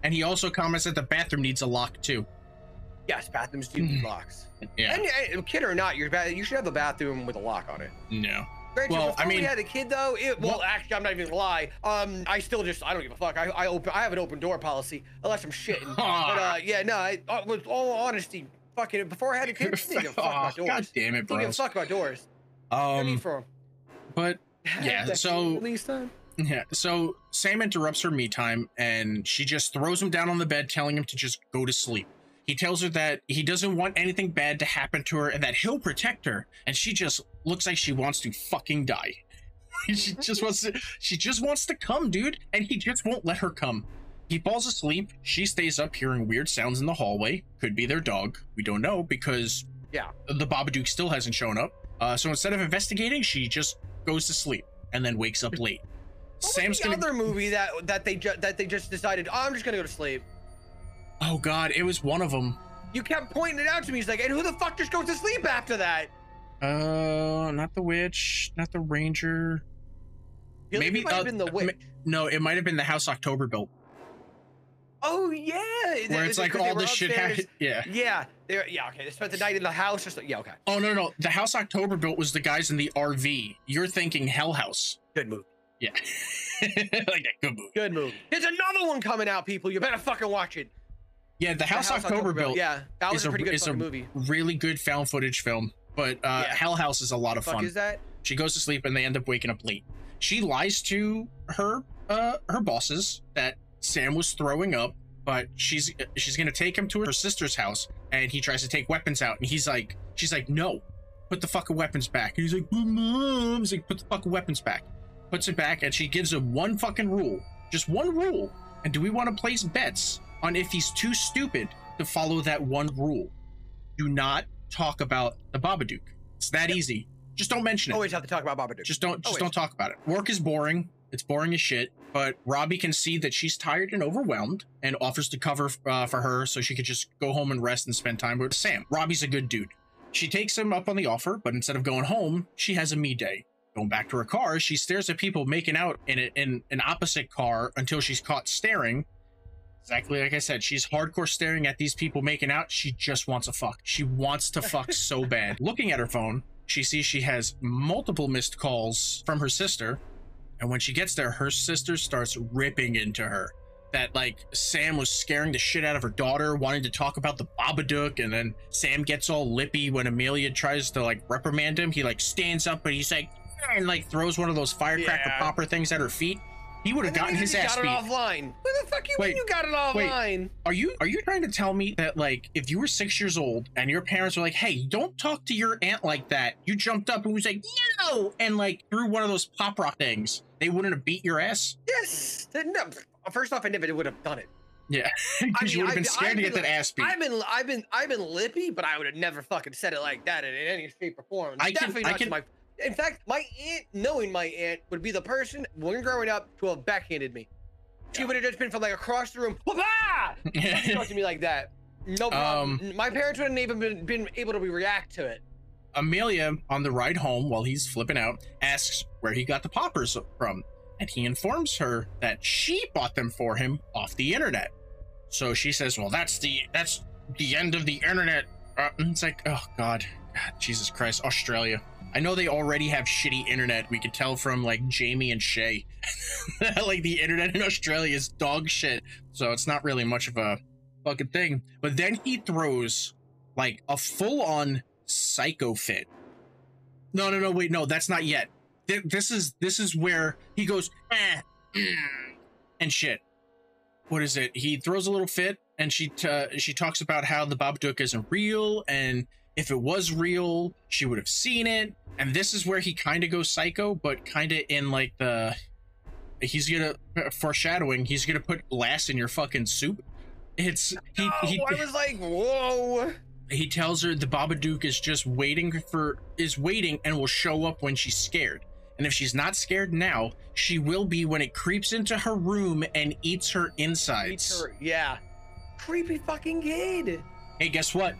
A: And he also comments that the bathroom needs a lock too.
B: Yes, bathrooms do need hmm. locks.
A: Yeah,
B: And, and kid or not, your you should have a bathroom with a lock on it.
A: no.
B: Granted,
A: Well,
B: before
A: I
B: we
A: mean-
B: had a kid though, it well,
A: Well-
B: actually, I'm not even gonna lie. Um, I still just I don't give a fuck. I I open I have an open door policy unless I'm shitting. but uh, yeah, no, I, uh, with all honesty, fucking before I had a kid, I didn't give a fuck about
A: Oh,
B: doors.
A: God damn it,
B: Didn't give a fuck about doors.
A: Um,
B: for
A: but Yeah, so-
B: least time.
A: yeah, so Sam interrupts her me time and she just throws him down on the bed, telling him to just go to sleep. He tells her that he doesn't want anything bad to happen to her and that he'll protect her. And she just looks like she wants to fucking die. she just wants to, she just wants to come, dude, and he just won't let her come. He falls asleep. She stays up hearing weird sounds in the hallway. Could be their dog. We don't know because
B: Yeah.
A: the Babadook still hasn't shown up. Uh, so instead of investigating, she just goes to sleep and then wakes up late.
B: What
A: Sam's
B: was the
A: gonna.
B: other movie that that they ju- that they just decided oh, I'm just gonna go to sleep.
A: Oh God, it was one of them.
B: You kept pointing it out to me. He's like, and who the fuck just goes to sleep after that?
A: Uh, not the witch, not the ranger. Maybe,
B: it might have
A: uh,
B: been the witch.
A: No, it might have been the house October built,
B: Oh yeah,
A: where it's like all this shit. Ha- yeah.
B: Yeah, they're yeah okay. They spent the night in the house or something. Yeah, okay.
A: Oh no, no, the house October built was the guys in the RV. You're thinking Hell House.
B: Good movie.
A: Yeah, like that good movie.
B: Good movie. There's another one coming out, people. You better fucking watch it.
A: Yeah, the
B: The
A: house, October, built.
B: Yeah, that was
A: is
B: a pretty good
A: is a-
B: movie.
A: Really good found footage film. But uh,
B: Yeah.
A: Hell House is a lot of fun.
B: is that?
A: She goes to sleep and they end up waking up late. She lies to her uh her bosses that Sam was throwing up, but she's she's gonna take him to her sister's house and he tries to take weapons out and he's like she's like, No, put the fucking weapons back. And he's like, mom he's like, put the fucking weapons back. Puts it back and she gives him one fucking rule. Just one rule. And do we want to place bets on if he's too stupid to follow that one rule? Do not talk about the Babadook. It's that easy. Just don't mention it.
B: Always have to talk about Babadook.
A: Just don't just
B: Always.
A: don't talk about it. Work is boring. It's boring as shit. But Robbie can see that she's tired and overwhelmed, and offers to cover uh, for her so she could just go home and rest and spend time with Sam. Robbie's a good dude. She takes him up on the offer, but instead of going home, she has a me day. Going back to her car, she stares at people making out in, a, in an opposite car until she's caught staring. Exactly like I said, she's hardcore staring at these people making out. She just wants a fuck. She wants to fuck so bad. Looking at her phone, she sees she has multiple missed calls from her sister. And when she gets there, her sister starts ripping into her. That like Sam was scaring the shit out of her daughter, wanting to talk about the Babadook, and then Sam gets all lippy when Amelia tries to like reprimand him. He like stands up but he's like and like throws one of those firecracker
B: Yeah.
A: popper things at her feet. He would have gotten his
B: got
A: ass
B: it
A: beat.
B: offline. Where the fuck you
A: Wait,
B: mean you got it
A: wait.
B: offline?
A: Are you are you trying to tell me that like if you were six years old and your parents were like, "Hey, don't talk to your aunt like that," you jumped up and was like, "No," and like threw one of those pop rock things, they wouldn't have beat your ass
B: Yes. No, first off, I never would have done it.
A: Yeah, because
B: I
A: you would have been scared
B: I've
A: to get
B: been
A: that ass beat.
B: I've been, I've been, I've been lippy, but I would have never fucking said it like that in, in any shape or form.
A: I can-
B: Definitely
A: I
B: not
A: can-
B: my. In fact, my aunt, knowing my aunt, would be the person when growing up to have backhanded me. She would have just been from like across the room. Whoop-ah! Talk to me like that. No problem.
A: Um,
B: my parents wouldn't even been, been able to react to it.
A: Amelia, on the ride home while he's flipping out, asks where he got the poppers from, and he informs her that she bought them for him off the internet. So she says, "Well, that's the that's the end of the internet." Uh, and it's like, oh god, Jesus Christ, Australia. I know they already have shitty internet. We could tell from like Jamie and Shay, like the internet in Australia is dog shit. So it's not really much of a fucking thing. But then he throws like a full on psycho fit. No, no, no, wait, no, that's not yet. Th- This is this is where he goes "Eh, mm," and shit. What is it? He throws a little fit, and she t- she talks about how the Babadook isn't real, and if it was real, she would have seen it. And this is where he kind of goes psycho, but kind of in like the he's gonna foreshadowing. He's gonna put glass in your fucking soup. It's he
B: oh,
A: he
B: I was like, whoa.
A: he tells her the Babadook is just waiting for is waiting and will show up when she's scared. And if she's not scared now, she will be when it creeps into her room and eats her insides.
B: Eats her- Yeah. Creepy fucking kid.
A: Hey, guess what?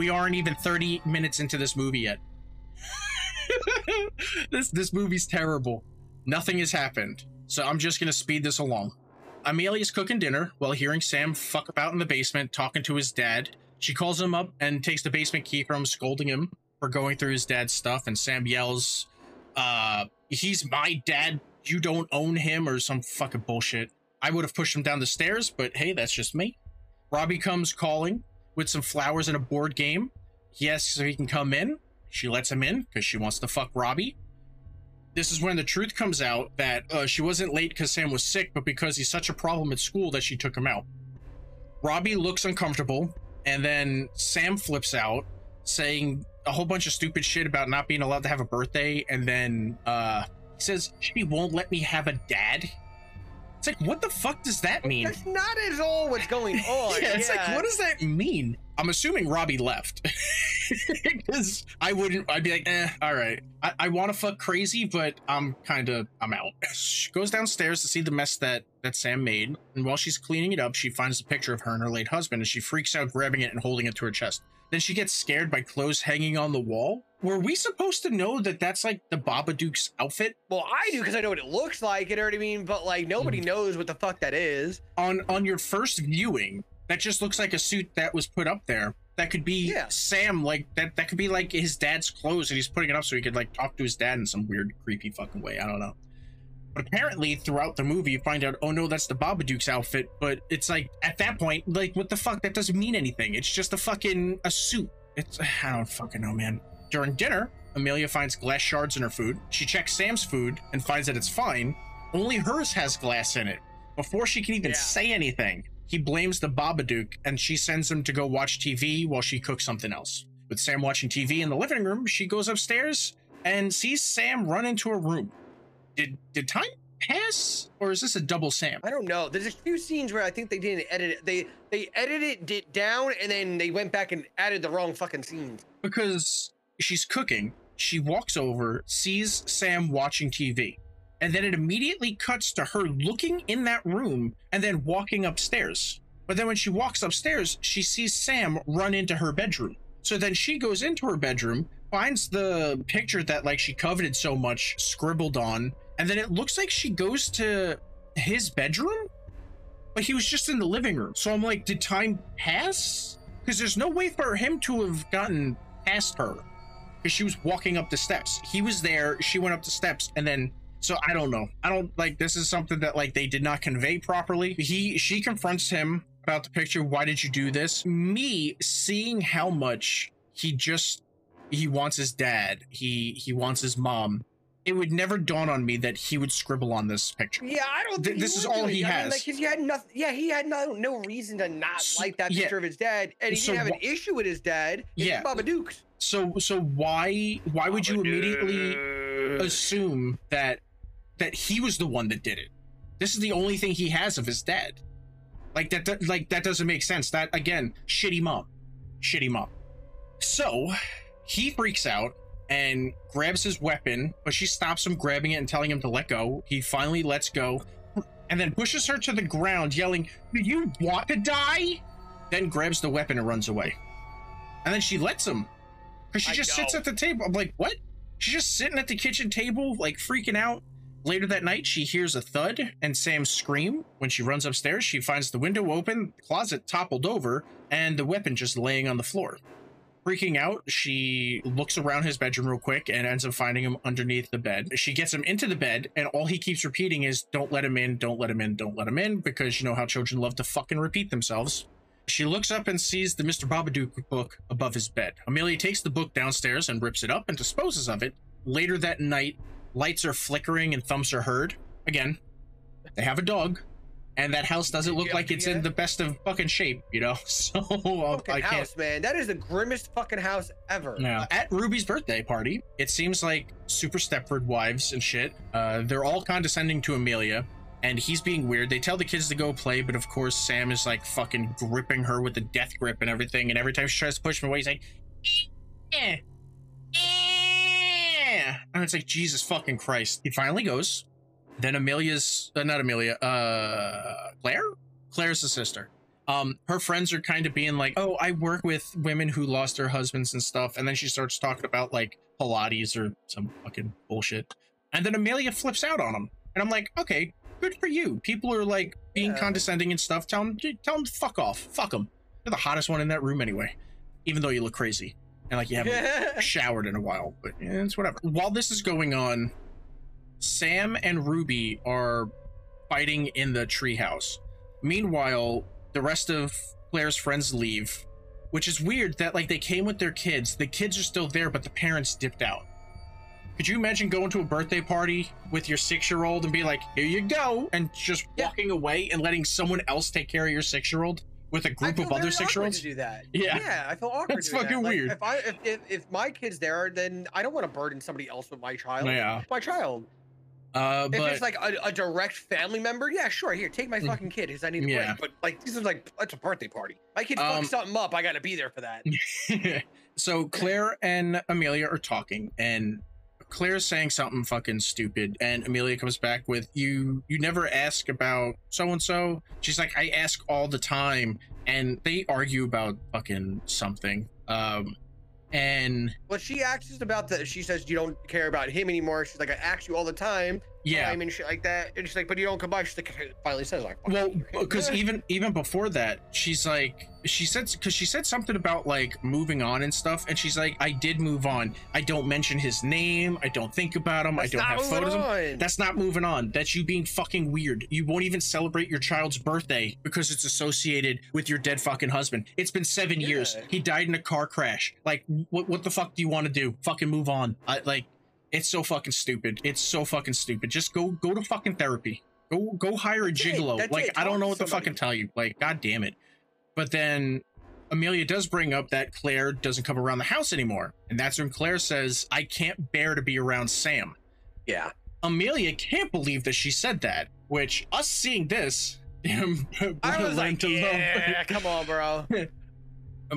A: We aren't even 30 minutes into this movie yet. this this movie's terrible. Nothing has happened. So I'm just gonna speed this along. Amelia's cooking dinner while hearing Sam fuck about in the basement talking to his dad. She calls him up and takes the basement key from scolding him for going through his dad's stuff, and Sam yells, uh, he's my dad, you don't own him, or some fucking bullshit. I would have pushed him down the stairs, but hey, that's just me. Robbie comes calling with some flowers and a board game. Asks if he can come in. She lets him in because she wants to fuck Robbie. This is when the truth comes out that uh, she wasn't late because Sam was sick, but because he's such a problem at school that she took him out. Robbie looks uncomfortable, and then Sam flips out, saying a whole bunch of stupid shit about not being allowed to have a birthday, and then uh, he says she won't let me have a dad. It's like, what the fuck does that mean?
B: That's not at all what's going on.
A: yeah, it's like, what does that mean? I'm assuming Robbie left. Because I wouldn't, I'd be like, eh, all right. I, I want to fuck crazy, but I'm kind of, I'm out. She goes downstairs to see the mess that, that Sam made. And while she's cleaning it up, she finds a picture of her and her late husband and she freaks out, grabbing it and holding it to her chest. Then she gets scared by clothes hanging on the wall. Were we supposed to know that that's like the Babadook's outfit?
B: Well, I do because I know what it looks like. You know what I mean? But like
A: Hmm.
B: nobody knows what the fuck that is.
A: on on your first viewing that just looks like a suit that was put up there that could be
B: Yeah.
A: sam like that that could be like his dad's clothes and he's putting it up so he could like talk to his dad in some weird creepy fucking way i don't know apparently throughout the movie you find out oh no that's the babadook's outfit but it's like at that point like what the fuck? That doesn't mean anything. It's just a fucking a suit. It's i don't fucking know man. During dinner amelia finds glass shards in her food. She checks sam's food and finds that it's fine. Only hers has glass in it. Before she can even
B: Yeah.
A: say anything, he blames the Babadook and she sends him to go watch TV while she cooks something else. With Sam watching TV in the living room, she goes upstairs and sees Sam run into her room. Did did time pass or is this a double Sam?
B: I don't know. There's a few scenes where I think they didn't edit it. They they edited it down and then they went back and added the wrong fucking scenes.
A: Because she's cooking, she walks over, sees Sam watching TV, and then it immediately cuts to her looking in that room and then walking upstairs. But then when she walks upstairs, she sees Sam run into her bedroom. So then she goes into her bedroom, finds the picture that like she coveted so much scribbled on, and then it looks like she goes to his bedroom, but he was just in the living room. So I'm like, did time pass? Because there's no way for him to have gotten past her because she was walking up the steps. He was there, she went up the steps, and then so I don't know. I don't like this is something that like they did not convey properly. He she confronts him about the picture. Why did you do this? Me seeing how much he just he wants his dad. He he wants his mom. It would never dawn on me that he would scribble on this picture.
B: Yeah, I don't.
A: Th- this is all
B: do it.
A: he
B: I mean,
A: has.
B: like, 'cause he had nothing. Yeah, he had no no reason to not
A: So-
B: like that
A: yeah.
B: picture of his dad, and he
A: So
B: didn't have
A: wh-
B: an issue with his dad. It's
A: Yeah.
B: Babadook's.
A: So so why why would you immediately assume that that he was the one that did it? This is the only thing he has of his dad. Like that that- like that doesn't make sense. That again, shitty mom. Shitty mom. So he freaks out and grabs his weapon, but she stops him grabbing it and telling him to let go. He finally lets go and then pushes her to the ground, yelling, Do you want to die? Then grabs the weapon and runs away. And then she lets him. Because she
B: I
A: just sits at the table. I'm like, what? She's just sitting at the kitchen table, like freaking out. Later that night, she hears a thud and Sam scream. When she runs upstairs, she finds the window open, the closet toppled over, and the weapon just laying on the floor. Freaking out, she looks around his bedroom real quick and ends up finding him underneath the bed. She gets him into the bed, and all he keeps repeating is, Don't let him in, don't let him in, don't let him in, because you know how children love to fucking repeat themselves. She looks up and sees the Mr. Babadook book above his bed. Amelia takes the book downstairs and rips it up and disposes of it. Later that night, lights are flickering and thumps are heard. Again, they have a dog, and that house doesn't look
B: Yeah,
A: like it's
B: yeah.
A: in the best of fucking shape, you know? So uh,
B: Fucking
A: I can't.
B: house, man. That is the grimmest fucking house ever.
A: Yeah. At Ruby's birthday party, it seems like super Stepford wives and shit. Uh, they're all condescending to Amelia, and he's being weird. They tell the kids to go play, but of course Sam is like fucking gripping her with the death grip and everything. And every time she tries to push him away, he's like, eh, eh. and it's like Jesus fucking Christ. He finally goes. Then Amelia's uh, not Amelia, uh, Claire. Claire's the sister. Um her friends are kind of being like oh i work with women who lost their husbands and stuff and then she starts talking about like pilates or some fucking bullshit. And then amelia flips out on him and i'm like okay good for you. People are like being
B: Yeah.
A: condescending and stuff. Tell them tell them fuck off. Fuck them you're the hottest one in that room anyway even though you look crazy. And like you haven't showered in a while, but eh, it's whatever. While this is going on, Sam and Ruby are fighting in the treehouse. Meanwhile, the rest of Claire's friends leave, which is weird that like they came with their kids. The kids are still there, but the parents dipped out. Could you imagine going to a birthday party with your six-year-old and be like, "Here you go," and just
B: Yeah.
A: walking away and letting someone else take care of your six-year-old with a group of other six-year-olds?
B: to do that.
A: Yeah.
B: yeah, I feel awkward.
A: It's
B: doing that.
A: fucking
B: Like,
A: weird.
B: If I if, if if my kid's there, then I don't want to burden somebody else with my child.
A: Yeah.
B: my child.
A: Uh,
B: If
A: but
B: it's like a, a direct family member, yeah, sure. Here, take my
A: Mm.
B: fucking kid because I need a
A: Yeah.
B: break. But like, this is like it's a birthday party. My kid
A: Um,
B: fucks something up. I got to be there for that.
A: so Claire and Amelia are talking, and Claire's saying something fucking stupid, and Amelia comes back with, "You, you never ask about so and so." She's like, "I ask all the time," and they argue about fucking something. Um, and
B: Well, she asks about that She says you don't care about him anymore. She's like, I ask you all the time.
A: Yeah,
B: I mean, shit like that. And she's like, but you don't come by. She's like, finally says like,
A: Well, because even even before that, she's like, she said because she said something about like moving on and stuff, and she's like, I did move on. I don't mention his name. I don't think about him.
B: That's
A: I don't have photos of him.
B: on.
A: That's not moving on. That's you being fucking weird. You won't even celebrate your child's birthday because it's associated with your dead fucking husband. It's been seven years. He died in a car crash. Like, what what the fuck do you want to do? Fucking move on. I like. It's so fucking stupid. It's so fucking stupid. Just go go to fucking therapy. Go go hire a gigolo.
B: That's
A: like. I don't know what to fucking tell you. Like god damn it. But then Amelia does bring up that Claire doesn't come around the house anymore. And that's when Claire says, I can't bear to be around Sam.
B: yeah.
A: Amelia can't believe that she said that, which us seeing this,
B: I was like, yeah, come on, bro.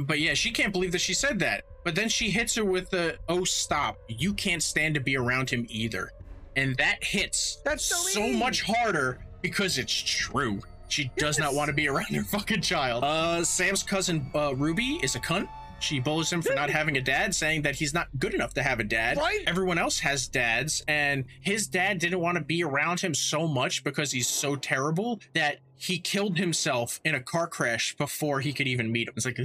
A: But yeah, she can't believe that she said that. But then she hits her with the, oh, stop. You can't stand to be around him either. And that hits
B: That's so
A: so much harder because it's true. She does not want to be around her fucking child. Uh, Sam's cousin uh, Ruby is a cunt. She bullies him for not having a dad, saying that he's not good enough to have a dad.
B: Right.
A: Everyone else has dads, and his dad didn't want to be around him so much because he's so terrible that he killed himself in a car crash before he could even meet him. It's like,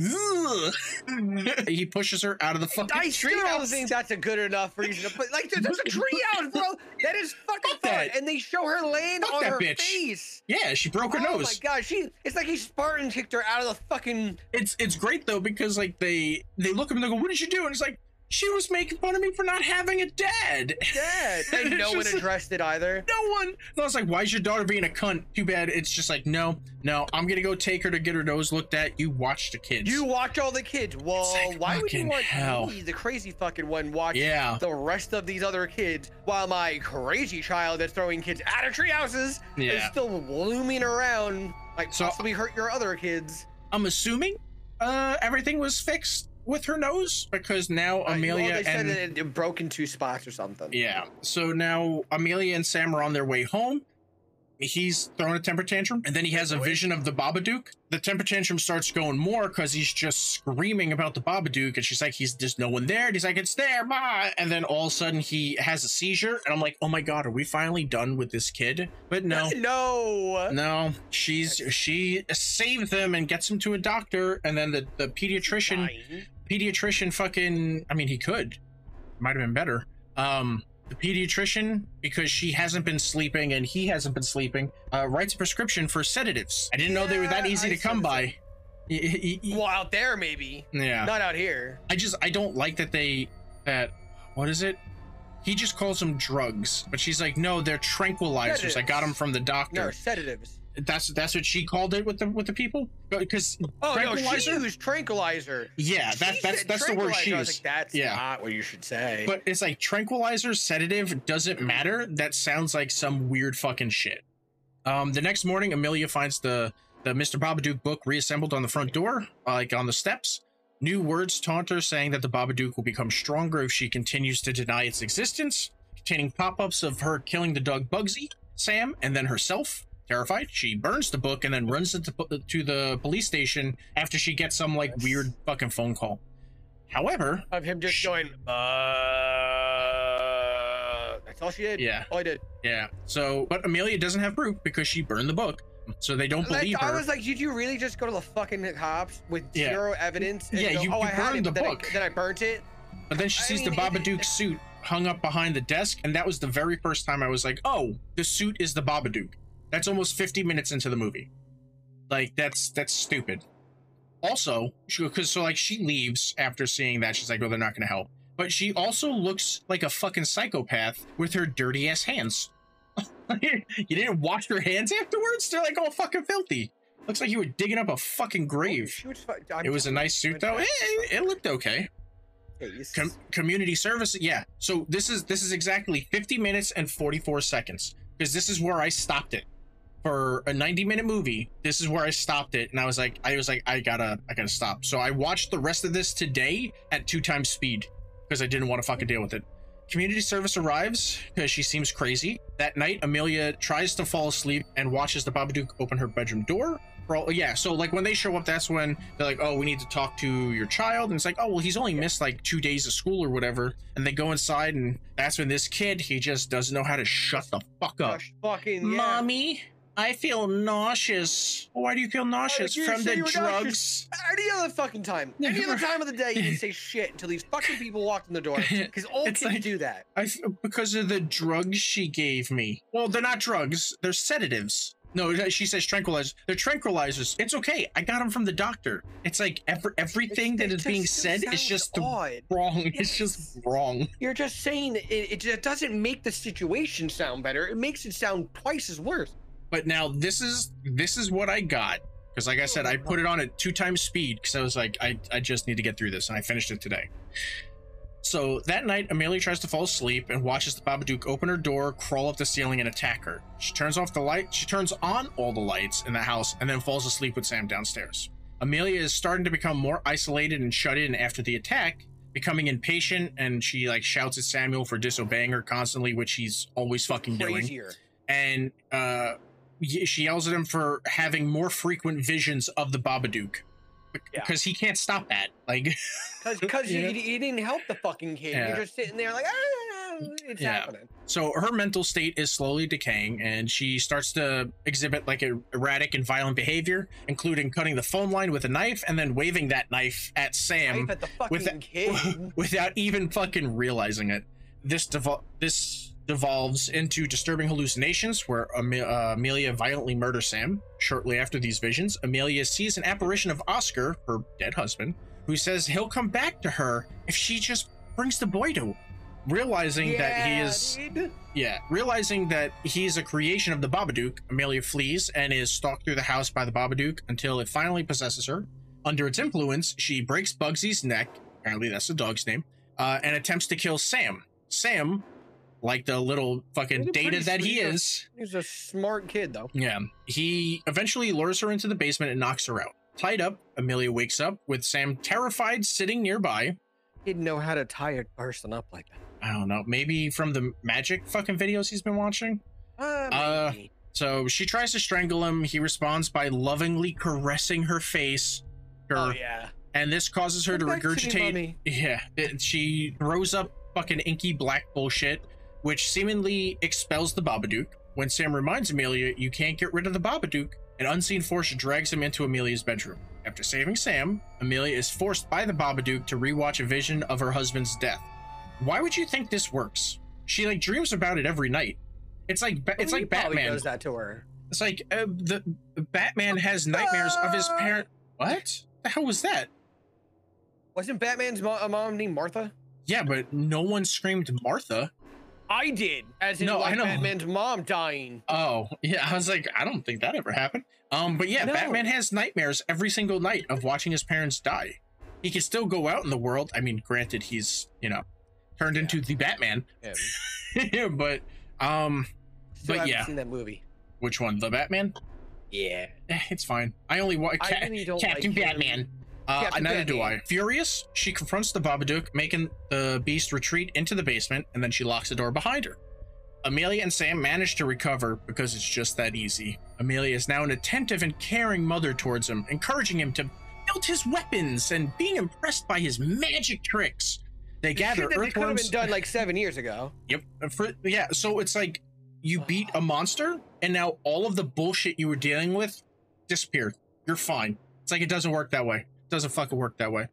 A: he pushes her out of the fucking
B: I still don't think that's a good enough reason. To, but like, there's a tree out, bro. That is fucking
A: Fuck
B: fun. And they show her land
A: Fuck
B: on her
A: bitch.
B: face.
A: Yeah, she broke her
B: oh
A: nose.
B: Oh my god, she it's like he Spartan kicked her out of the fucking
A: it's it's great though because like they they look at him and they go, "What did you do?" And it's like, she was making fun of me for not having a dad.
B: Dead. And
A: It's
B: no one addressed it either.
A: No one. And I was like, why is your daughter being a cunt? Too bad. It's just like, no, no, I'm gonna go take her to get her nose looked at. You watch the kids.
B: You watch all the kids. Well,
A: like
B: why would you want
A: hell.
B: me, the crazy fucking one, watch
A: Yeah.
B: the rest of these other kids while my crazy child that's throwing kids out of tree houses is still looming around, like
A: So-
B: possibly hurt your other kids?
A: I'm assuming uh everything was fixed with her nose because now
B: Uh, well,
A: Amelia
B: they said
A: and
B: that it, it broke in two spots or something.
A: yeah. So now Amelia and Sam are on their way home. He's throwing a temper tantrum, and then he has a vision of the Babadook. The temper tantrum starts going more because he's just screaming about the Babadook, and she's like, "He's there's no one there." And he's like, "It's there, ma!" And then all of a sudden he has a seizure, and I'm like, "Oh my god, are we finally done with this kid?" But no,
B: No.
A: no, she's she saves them and gets him to a doctor, and then the the pediatrician
B: Fine.
A: Pediatrician fucking I mean he could. Might have been better. Um the pediatrician, because she hasn't been sleeping and he hasn't been sleeping, uh, writes a prescription for sedatives. I didn't know they were that easy
B: I
A: to come by.
B: Well, out there maybe,
A: Yeah.
B: not out here.
A: I just I don't like that they that what is it? He just calls them drugs, but she's like, no, they're tranquilizers. I got them from the doctor.
B: No sedatives.
A: That's that's what she called it with the with the people. Because
B: Oh no, she used tranquilizer.
A: yeah, that,
B: She
A: that's that's the word
B: tranquilizer.
A: she used.
B: like, that's
A: Yeah.
B: not what you should say.
A: But it's like tranquilizer, sedative, doesn't matter. That sounds like some weird fucking shit. Um, the next morning, Amelia finds the the Mr. Babadook book reassembled on the front door, like on the steps. New words taunt her, saying that the Babadook will become stronger if she continues to deny its existence. Containing pop-ups of her killing the dog Bugsy, Sam, and then herself. Terrified, she burns the book and then runs into to the police station after she gets some like weird fucking phone call. However,
B: of him just
A: Sh-
B: going, uh, that's all she did.
A: yeah,
B: All I did.
A: Yeah. So, but Amelia doesn't have proof because she burned the book, so they don't
B: Like,
A: believe her.
B: I was like, did you really just go to the fucking cops with
A: Yeah.
B: zero evidence?
A: Yeah,
B: go,
A: you-
B: oh,
A: you
B: I had
A: burned
B: it,
A: the
B: then I-
A: book.
B: then I burnt it.
A: but then she
B: I
A: sees
B: mean,
A: the Babadook
B: it-
A: suit hung up behind the desk, and that was the very first time I was like, "Oh, the suit is the Babadook." That's almost 50 minutes into the movie. Like that's that's stupid. Also, because so like she leaves after seeing that, she's like, "Oh, they're not going to help." But she also looks like a fucking psychopath with her dirty ass hands. you didn't wash your hands afterwards? They're like all fucking filthy. Looks like you were digging up a fucking grave.
B: Was fu-
A: It was a nice suit though. It, it- it looked okay. Com- community service, yeah. So this is this is exactly 50 minutes and 44 seconds because this is where I stopped it for a 90 minute movie. This is where I stopped it, and I was like, I was like, I gotta, I gotta stop. So I watched the rest of this today at two times speed because I didn't want to fucking deal with it. Community service arrives because she seems crazy. That night, Amelia tries to fall asleep and watches the Babadook open her bedroom door. Bro, yeah, so like when they show up, that's when they're like, "Oh, we need to talk to your child," and it's like, "Oh, well, he's only missed like two days of school or whatever." And they go inside, and that's when this kid he just doesn't know how to shut the fuck up.
B: Gosh, fucking yeah.
A: Mommy, I feel nauseous. Why do you feel oh, nauseous
B: you
A: from the drugs?
B: nauseous. Any other fucking time. Any other time of the day, you didn't say shit until these fucking people walk in the door. Because
A: It's
B: kids
A: like-
B: do that.
A: I because of the drugs she gave me. Well, they're not drugs; they're sedatives. No, uh, she says tranquilizers. They're tranquilizers. It's okay. I got them from the doctor. It's like every, everything that is being said is just
B: odd.
A: wrong. It's just wrong.
B: You're just saying it, it doesn't make the situation sound better. It makes it sound twice as worse.
A: But now this is this is what I got because, like I said, I put it on at two times speed because I was like, I I just need to get through this, and I finished it today. So that night, Amelia tries to fall asleep and watches the Babadook open her door, crawl up the ceiling, and attack her. She turns off the light. She turns on all the lights in the house and then falls asleep with Sam downstairs. Amelia is starting to become more isolated and shut in after the attack, becoming impatient, and she like shouts at Samuel for disobeying her constantly, which he's always fucking doing
B: Crazier.
A: and uh, she yells at him for having more frequent visions of the Babadook
B: Yeah.
A: because he can't stop that. Like,
B: Because you,
A: Yeah.
B: you didn't help the fucking kid.
A: Yeah.
B: You're just sitting there like, ah, it's
A: Yeah.
B: happening.
A: so her mental state is slowly decaying, and she starts to exhibit like a erratic and violent behavior, including cutting the phone line with a knife and then waving that knife at Sam
B: Knife at the fucking
A: with
B: kid.
A: without even fucking realizing it. This devol- this devolves into disturbing hallucinations where uh, Amelia violently murders Sam. Shortly after these visions, Amelia sees an apparition of Oscar, her dead husband, who says he'll come back to her if she just brings the boy to realizing that he is
B: dude.
A: yeah realizing that he's a creation of the babadook amelia flees and is stalked through the house by the babadook until it finally possesses her under its influence she breaks bugsy's neck apparently that's the dog's name uh, and attempts to kill sam sam like the little fucking data that he is
B: He's a smart kid, though.
A: yeah. He eventually lures her into the basement and knocks her out. Tied up, Amelia wakes up with Sam terrified sitting nearby.
B: Didn't know how to tie a person up like that.
A: I don't know, maybe from the magic fucking videos he's been watching.
B: Uh,
A: Uh. So she tries to strangle him. He responds by lovingly caressing her face. Her,
B: oh yeah.
A: And this causes her to
B: Come back to me,
A: regurgitate. Yeah, it, she throws up fucking inky black bullshit, which seemingly expels the Babadook. When Sam reminds Amelia, you can't get rid of the Babadook, an unseen force drags him into Amelia's bedroom. After saving Sam, Amelia is forced by the Babadook to rewatch a vision of her husband's death. Why would you think this works? She like dreams about it every night. It's like Ba- it's like Batman.
B: does that to her.
A: It's like uh, the Batman has nightmares of his parent. What? The hell was that?
B: Wasn't Batman's mo- a mom named Martha?
A: Yeah, but no one screamed Martha.
B: I did, as in
A: No, I
B: like
A: know.
B: Batman's mom dying.
A: Oh, yeah. I was like, I don't think that ever happened. Um, but yeah,
B: No.
A: Batman has nightmares every single night of watching his parents die. He can still go out in the world. I mean, granted, he's you know turned
B: Yeah.
A: into the Batman,
B: Him.
A: but um,
B: Still
A: But yeah.
B: seen that movie.
A: which one? The Batman?
B: Yeah.
A: Eh, it's fine. I only watch
B: I really
A: Captain
B: like him.
A: Uh, neither do I. Furious, she confronts the Babadook, making the beast retreat into the basement, and then she locks the door behind her. Amelia and Sam manage to recover because it's just that easy. Amelia is now an attentive and caring mother towards him, encouraging him to build his weapons and being impressed by his magic tricks. They gather
B: Shit that they could have been done like seven years ago.
A: Yep. For, yeah. So it's like you beat a monster, and now all of the bullshit you were dealing with disappeared. You're fine. It's like it doesn't work that way. It doesn't fucking work that way.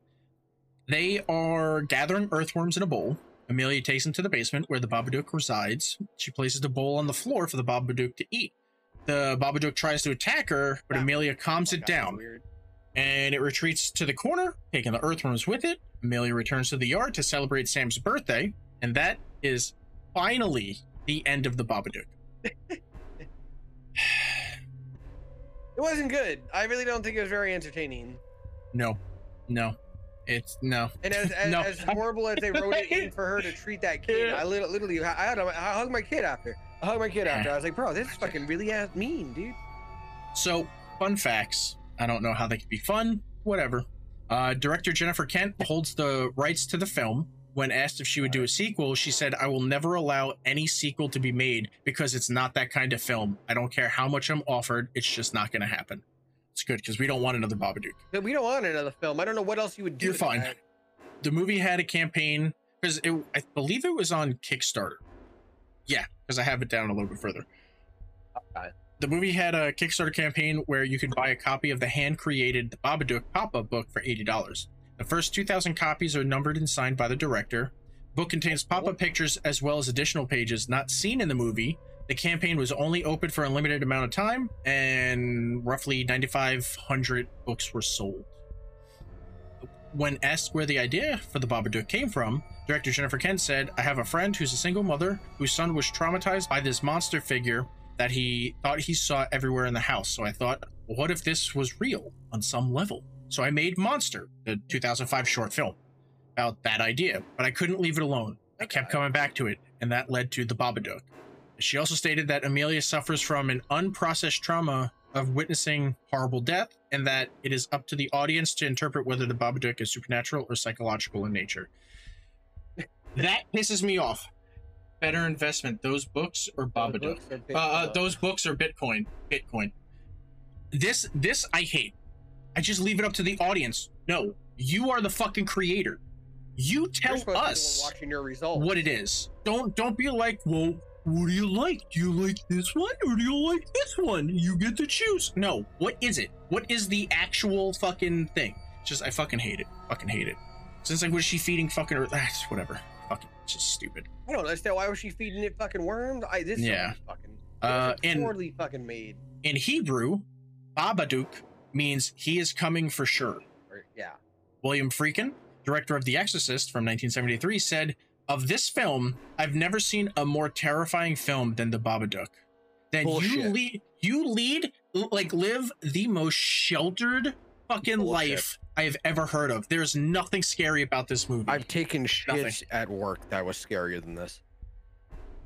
A: They are gathering earthworms in a bowl. Amelia takes them to the basement where the Babadook resides. She places the bowl on the floor for the Babadook to eat. The Babadook tries to attack her, but
B: Ah.
A: Amelia calms
B: Oh
A: it
B: God,
A: down and it retreats to the corner, taking the earthworms with it. Amelia returns to the yard to celebrate Sam's birthday, and that is finally the end of the Babadook.
B: It wasn't good. I really don't think it was very entertaining.
A: No, no, it's no.
B: And as as,
A: No.
B: as horrible as they wrote it in for her to treat that kid, I lit- literally I had I hugged my kid after. I hugged my kid after. I was like, bro, this is fucking really ass mean, dude.
A: So, fun facts. I don't know how they could be fun. Whatever. Uh, director Jennifer Kent holds the rights to the film. When asked if she would do a sequel, she said, I will never allow any sequel to be made because it's not that kind of film. I don't care how much I'm offered, it's just not going to happen. It's good because we don't want another Babadook.
B: We don't want another film. I don't know what else you would do.
A: You're fine.
B: that.
A: The movie had a campaign because it, I believe it was on Kickstarter. Yeah, because I have it down a little bit further.
B: Okay.
A: The movie had a Kickstarter campaign where you could buy a copy of the hand created Babadook pop up book for $80. The first 2,000 copies are numbered and signed by the director. Book contains pop up pictures as well as additional pages not seen in the movie. The campaign was only open for a limited amount of time, and roughly 9,500 books were sold. When asked where the idea for the Babadook came from, director Jennifer Kent said, I have a friend who's a single mother whose son was traumatized by this monster figure that he thought he saw everywhere in the house. So I thought, what if this was real on some level? So I made Monster, the 2005 short film, about that idea, but I couldn't leave it alone. I kept coming back to it, and that led to the Babadook. She also stated that Amelia suffers from an unprocessed trauma of witnessing horrible death, and that it is up to the audience to interpret whether the Babadook is supernatural or psychological in nature. that pisses me off. Better investment, those books or Babadook?
B: Books are
A: Uh, uh, those books are Bitcoin. Bitcoin. This this I hate. I just leave it up to the audience. No, you are the fucking creator. You tell
B: supposed to be the one
A: us
B: watching your results.
A: what it is. Don't don't be like, well, what do you like? Do you like this one or do you like this one? You get to choose. No, what is it? What is the actual fucking thing? Just I fucking hate it. Fucking hate it. Since like, was she feeding fucking her? Ah, whatever. Fucking it's just stupid.
B: I don't understand why was she feeding it fucking worms. I this
A: Yeah.
B: is fucking.
A: Uh, and-
B: poorly fucking made.
A: In Hebrew, Babadook means he is coming for sure.
B: Yeah.
A: William Friedkin director of The Exorcist from 1973, said, Of this film, I've never seen a more terrifying film than The Babadook. That you lead, you lead, like, live the most sheltered fucking
B: Bullshit.
A: life I have ever heard of. There's nothing scary about this movie.
B: I've taken
A: Nothing.
B: at work that was scarier than this.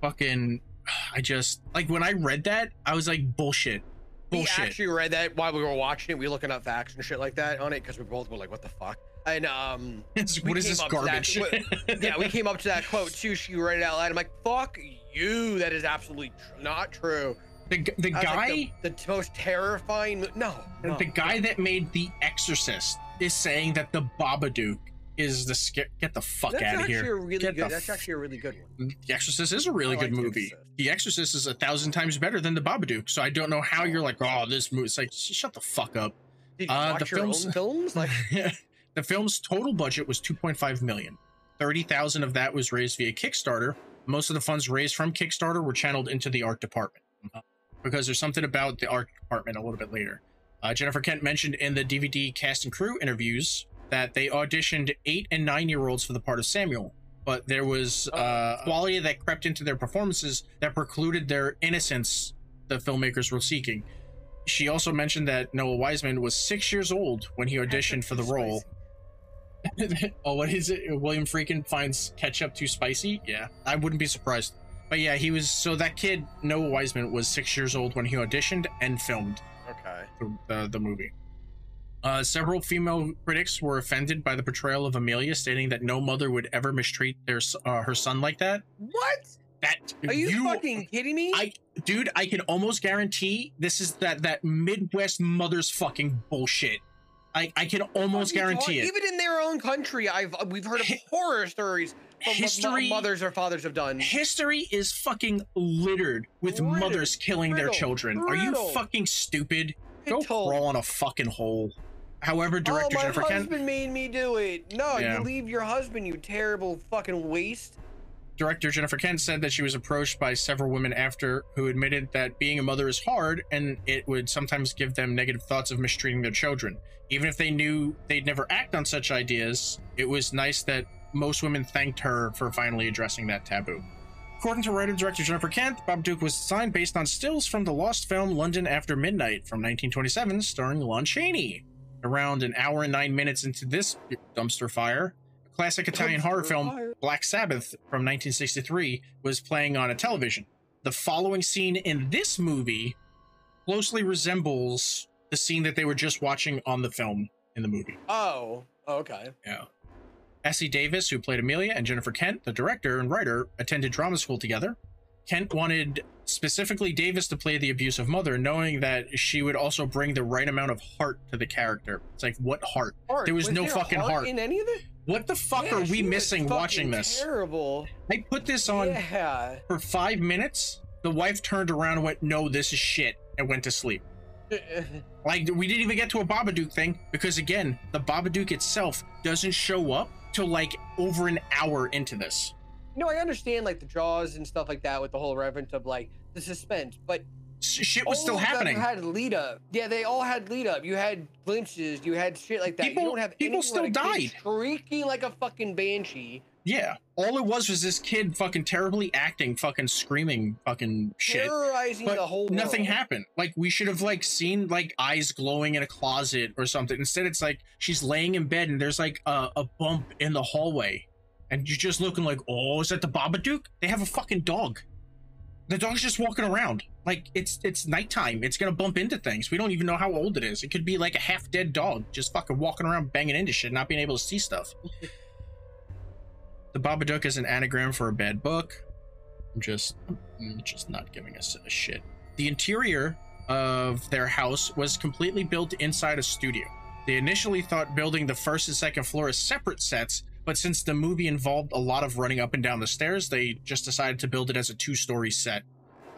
A: fucking, I just, like, when I read that, I was like, bullshit. Bullshit.
B: We actually read that while we were watching it. We were looking up facts and shit like that on it because we both were like, "What the fuck?" And um,
A: what is this
B: to that-
A: garbage?
B: yeah, we came up to that quote too. She read it out loud. I'm like, "Fuck you! That is absolutely tr- not true."
A: the, the guy.
B: like, the, the most terrifying. No, no.
A: The guy that made The Exorcist is saying that the Babadook is the scare. Get the fuck
B: That's
A: out of here.
B: a really
A: Get
B: good. That's
A: f-
B: actually a really good one.
A: The Exorcist is a really
B: I
A: good
B: like The
A: movie.
B: Exorcist.
A: The Exorcist is a thousand times better than the Babadook. So I don't know how you're like, oh, this movie. It's like, shut the fuck up.
B: Did you
A: Uh, the
B: watch your
A: film's-
B: own films? Like,
A: the film's total budget was 2.5 million. 30,000 of that was raised via Kickstarter. Most of the funds raised from Kickstarter were channeled into the art department because there's something about the art department a little bit later. Uh, Jennifer Kent mentioned in the DVD cast and crew interviews that they auditioned eight and nine year olds for the part of Samuel, but there was uh, quality that crept into their performances that precluded their innocence the filmmakers were seeking. She also mentioned that Noah Wiseman was six years old when he auditioned for the role. oh, what is it? William Friedkin finds ketchup too spicy? Yeah, I wouldn't be surprised. But yeah, he was so that kid Noah Wiseman was six years old when he auditioned and filmed
B: okay.
A: the, the, the movie. Uh, several female critics were offended by the portrayal of Amelia, stating that no mother would ever mistreat their uh, her son like that.
B: What?
A: That
B: Are you, fucking kidding me?
A: I, dude, I can almost guarantee this is that that Midwest mother's fucking bullshit. I I can almost
B: What
A: guarantee it.
B: Even in their own country, I've we've heard of horror stories from what
A: History-
B: mothers or fathers have done.
A: History is fucking littered with
B: Littered,
A: mothers killing their
B: brittle,
A: children. Are you fucking stupid? Go crawl in a fucking hole. However, oh, director
B: oh, my
A: Jennifer
B: husband
A: Kent,
B: made me do it. No,
A: Yeah.
B: you leave your husband, you terrible fucking waste.
A: Director Jennifer Kent said that she was approached by several women after who admitted that being a mother is hard and it would sometimes give them negative thoughts of mistreating their children. Even if they knew they'd never act on such ideas, it was nice that most women thanked her for finally addressing that taboo. According to writer director Jennifer Kent, Babadook was designed based on stills from the lost film London After Midnight from 1927, starring Lon Chaney. Around an hour and nine minutes into this dumpster fire, a classic Italian horror film
B: fire.
A: Black Sabbath from 1963 was playing on a television. The following scene in this movie closely resembles the scene that they were just watching on the film in the movie.
B: Oh, okay.
A: Yeah. Essie Davis, who played Amelia, and Jennifer Kent, the director and writer, attended drama school together. Kent wanted specifically Davis to play the abusive mother, knowing that she would also bring the right amount of heart to the character. It's like, what heart?
B: Heart.
A: There was no
B: there
A: fucking heart.
B: in any of it.
A: What the fuck
B: Yeah,
A: are we missing watching this?
B: Terrible.
A: I put this on
B: Yeah.
A: for five minutes. The wife turned around and went, "No, this is shit," and went to sleep. Like we didn't even get to a Babadook thing because again, the Babadook itself doesn't show up till like over an hour into this.
B: no, I understand like the jaws and stuff like that with the whole reverence of like the suspense, but
A: shit was
B: all
A: still happening.
B: Had lead up. Yeah, they all had lead up. You had glimpses. You had shit like that.
A: People-
B: you don't have
A: people still
B: like a kid
A: died.
B: shrieking like a fucking banshee.
A: Yeah, all it was was this kid fucking terribly acting, fucking screaming, fucking shit.
B: terrorizing
A: But
B: the whole world.
A: nothing happened. Like we should have like seen like eyes glowing in a closet or something. Instead, it's like she's laying in bed and there's like a, a bump in the hallway, and you're just looking like, oh, is that the Babadook? They have a fucking dog. The dog's just walking around. Like it's it's nighttime. It's gonna bump into things. We don't even know how old it is. It could be like a half dead dog just fucking walking around banging into shit, not being able to see stuff. the Babadook is an anagram for a bad book. I'm just I'm just not giving us a shit. The interior of their house was completely built inside a studio. They initially thought building the first and second floor as separate sets, but since the movie involved a lot of running up and down the stairs, they just decided to build it as a two-story set.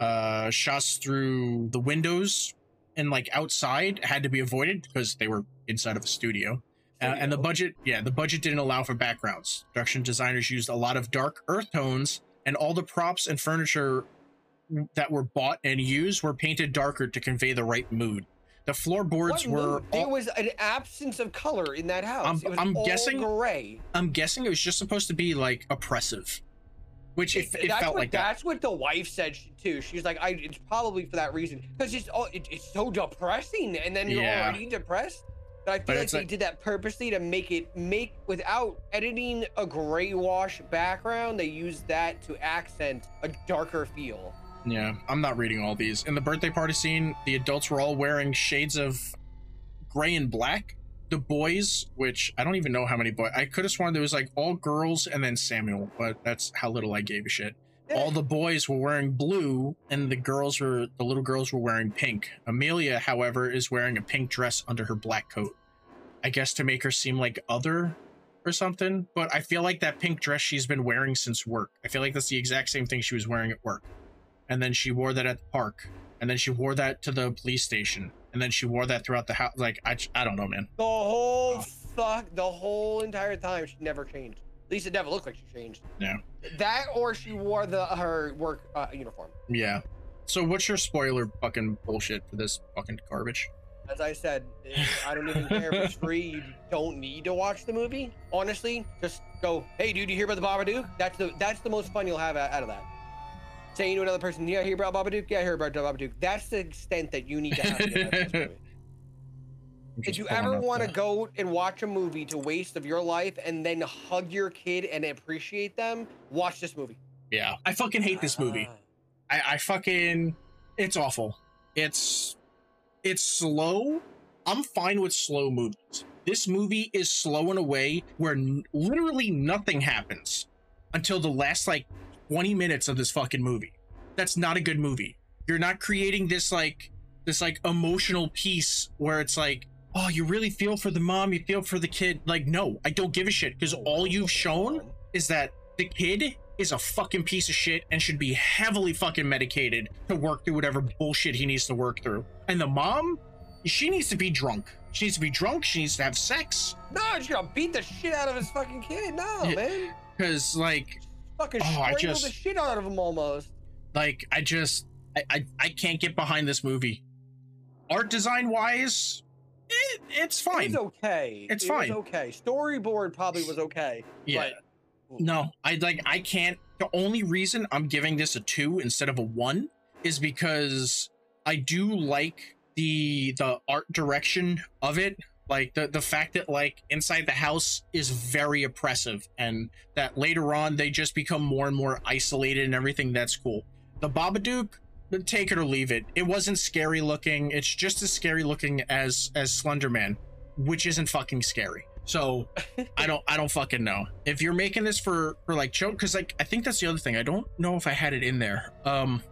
A: Uh, shots through the windows and like outside had to be avoided because they were inside of a studio. Uh, and the budget, yeah, the budget didn't allow for backgrounds. Production designers used a lot of dark earth tones, and all the props and furniture that were bought and used were painted darker to convey the right mood. The floorboards
B: What
A: were.
B: there
A: all-
B: was an absence of color in that house.
A: I'm-
B: it was
A: I'm
B: all
A: guessing-
B: gray.
A: I'm guessing it was just supposed to be like oppressive, which it, it
B: that's
A: felt
B: what,
A: like that.
B: That's what the wife said too. She's like, I. It's probably for that reason because it's oh, it, it's so depressing, and then you're
A: Yeah.
B: already depressed. But I feel
A: But
B: like they
A: like-
B: did that purposely to make it make without editing a gray wash background. They used that to accent a darker feel.
A: Yeah, I'm not reading all these. In the birthday party scene, the adults were all wearing shades of gray and black. The boys, which I don't even know how many boys, I could have sworn there was like all girls and then Samuel, but that's how little I gave a shit. All the boys were wearing blue, and the girls were the little girls were wearing pink. Amelia, however, is wearing a pink dress under her black coat. I guess to make her seem like other or something. But I feel like that pink dress she's been wearing since work. I feel like that's the exact same thing she was wearing at work. And then she wore that at the park. And then she wore that to the police station. And then she wore that throughout the house. Like I, I don't know, man.
B: The whole
A: Oh.
B: fuck, the whole entire time she never changed. At least it never looked like she changed.
A: Yeah.
B: That or she wore the her work uh, uniform.
A: Yeah. So what's your spoiler fucking bullshit for this fucking garbage?
B: As I said, eh, I don't even care if it's free. You don't need to watch the movie. Honestly, just go. Hey, dude, you hear about the Babadook? That's the that's the most fun you'll have out out of that. Saying to another person, "Yeah, hear about Babadook? Yeah, I hear about Babadook." That's the extent that you need to have. to get out of this movie. If you ever want to go and watch a movie to waste of your life and then hug your kid and appreciate them, watch this movie.
A: Yeah. I fucking hate this movie. I, I fucking it's awful. It's it's slow. I'm fine with slow movies. This movie is slow in a way where n- literally nothing happens until the last like 20 minutes of this fucking movie. That's not a good movie. You're not creating this like this like emotional piece where it's like, oh, you really feel for the mom, you feel for the kid. Like, no, I don't give a shit because all you've shown is that the kid is a fucking piece of shit and should be heavily fucking medicated to work through whatever bullshit he needs to work through. And the mom, she needs to be drunk. She needs to be drunk. She needs to have sex.
B: No, she's gonna beat the shit out of his fucking kid. No,
A: Yeah.
B: man.
A: Cause like,
B: Fucking
A: Oh, I just-
B: the shit out of him almost.
A: like I just, I, I, I can't get behind this movie. Art design wise, it, it's fine.
B: It was okay.
A: It's
B: it
A: fine.
B: Okay. Storyboard probably was okay.
A: yeah.
B: But
A: No, I like I can't the only reason I'm giving this a 2 instead of a 1 is because I do like the the art direction of it. Like the the fact that like inside the house is very oppressive and that later on they just become more and more isolated and everything that's cool. The Babadook take it or leave it. It wasn't scary looking. It's just as scary looking as as Slenderman, which isn't fucking scary. So I don't I don't fucking know. If you're making this for for like children, because like I think that's the other thing. I don't know if I had it in there. Um,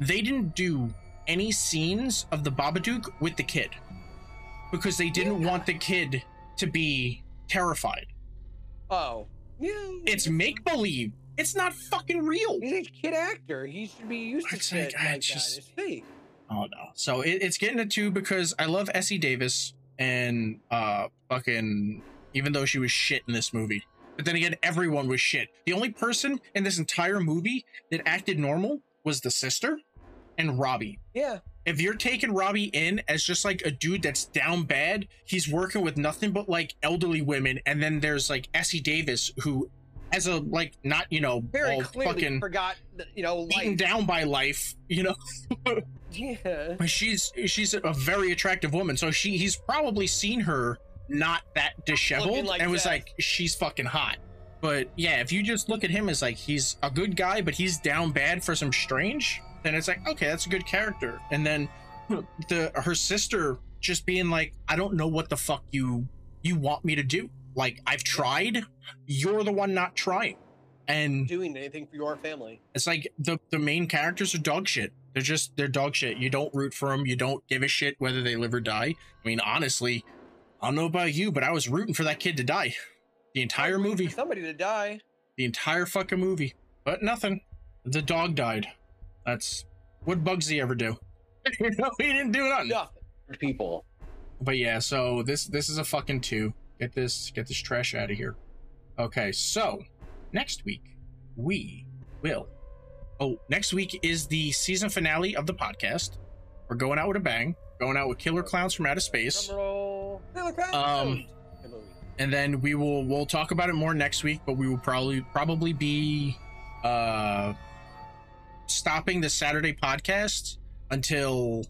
A: they didn't do any scenes of the Babadook with the kid because they didn't
B: Yeah.
A: want the kid to be terrified.
B: oh, yeah.
A: It's make believe. It's not fucking real.
B: He's a kid actor. He should be used to
A: It's
B: shit
A: like, I
B: like,
A: just-
B: that. It's fake.
A: Oh no. So it, it's getting a two because I love Essie Davis and uh fucking even though she was shit in this movie. But then again, everyone was shit. The only person in this entire movie that acted normal was the sister and Robbie.
B: Yeah.
A: If you're taking Robbie in as just like a dude that's down bad, he's working with nothing but like elderly women, and then there's like Essie Davis who has a like not you know
B: Very
A: all
B: clearly
A: fucking
B: forgot, you know,
A: beaten
B: life.
A: down by life, you know.
B: Yeah.
A: But she's she's a very attractive woman, so she he's probably seen her not that disheveled
B: like
A: and was
B: that.
A: like, she's fucking hot. But yeah, if you just look at him as like he's a good guy, but he's down bad for some strange, then it's like, okay, that's a good character. And then the her sister just being like, I don't know what the fuck you you want me to do. Like I've tried, you're the one not trying. And
B: Doing anything for your family.
A: it's like the the main characters are dog shit. They're just they're dog shit. You don't root for them. You don't give a shit whether they live or die. I mean, honestly, I don't know about you, but I was rooting for that kid to die. The entire movie,
B: Somebody to die.
A: the entire fucking movie, but nothing. The dog died. That's what Bugsy ever do. you know, he didn't do nothing.
B: Nothing. for People.
A: But yeah, so this this is a fucking two. Get this get this trash out of here. Okay, so next week we will. Oh, next week is the season finale of the podcast. We're going out with a bang. going out with Killer Clowns from Outer Space.
B: Drum. Killer Clowns.
A: Um,
B: Good movie.
A: and then we will we'll talk about it more next week but we will probably probably be uh stopping the saturday podcast until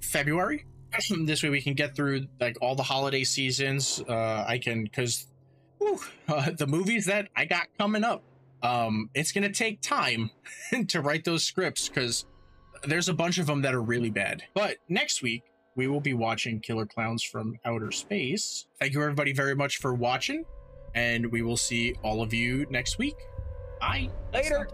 A: february this way we can get through like all the holiday seasons uh i can because uh, the movies that i got coming up um it's gonna take time to write those scripts because there's a bunch of them that are really bad but next week we will be watching Killer Clowns from Outer Space. Thank you, everybody, very much for watching, and we will see all of you next week. Bye.
B: Later.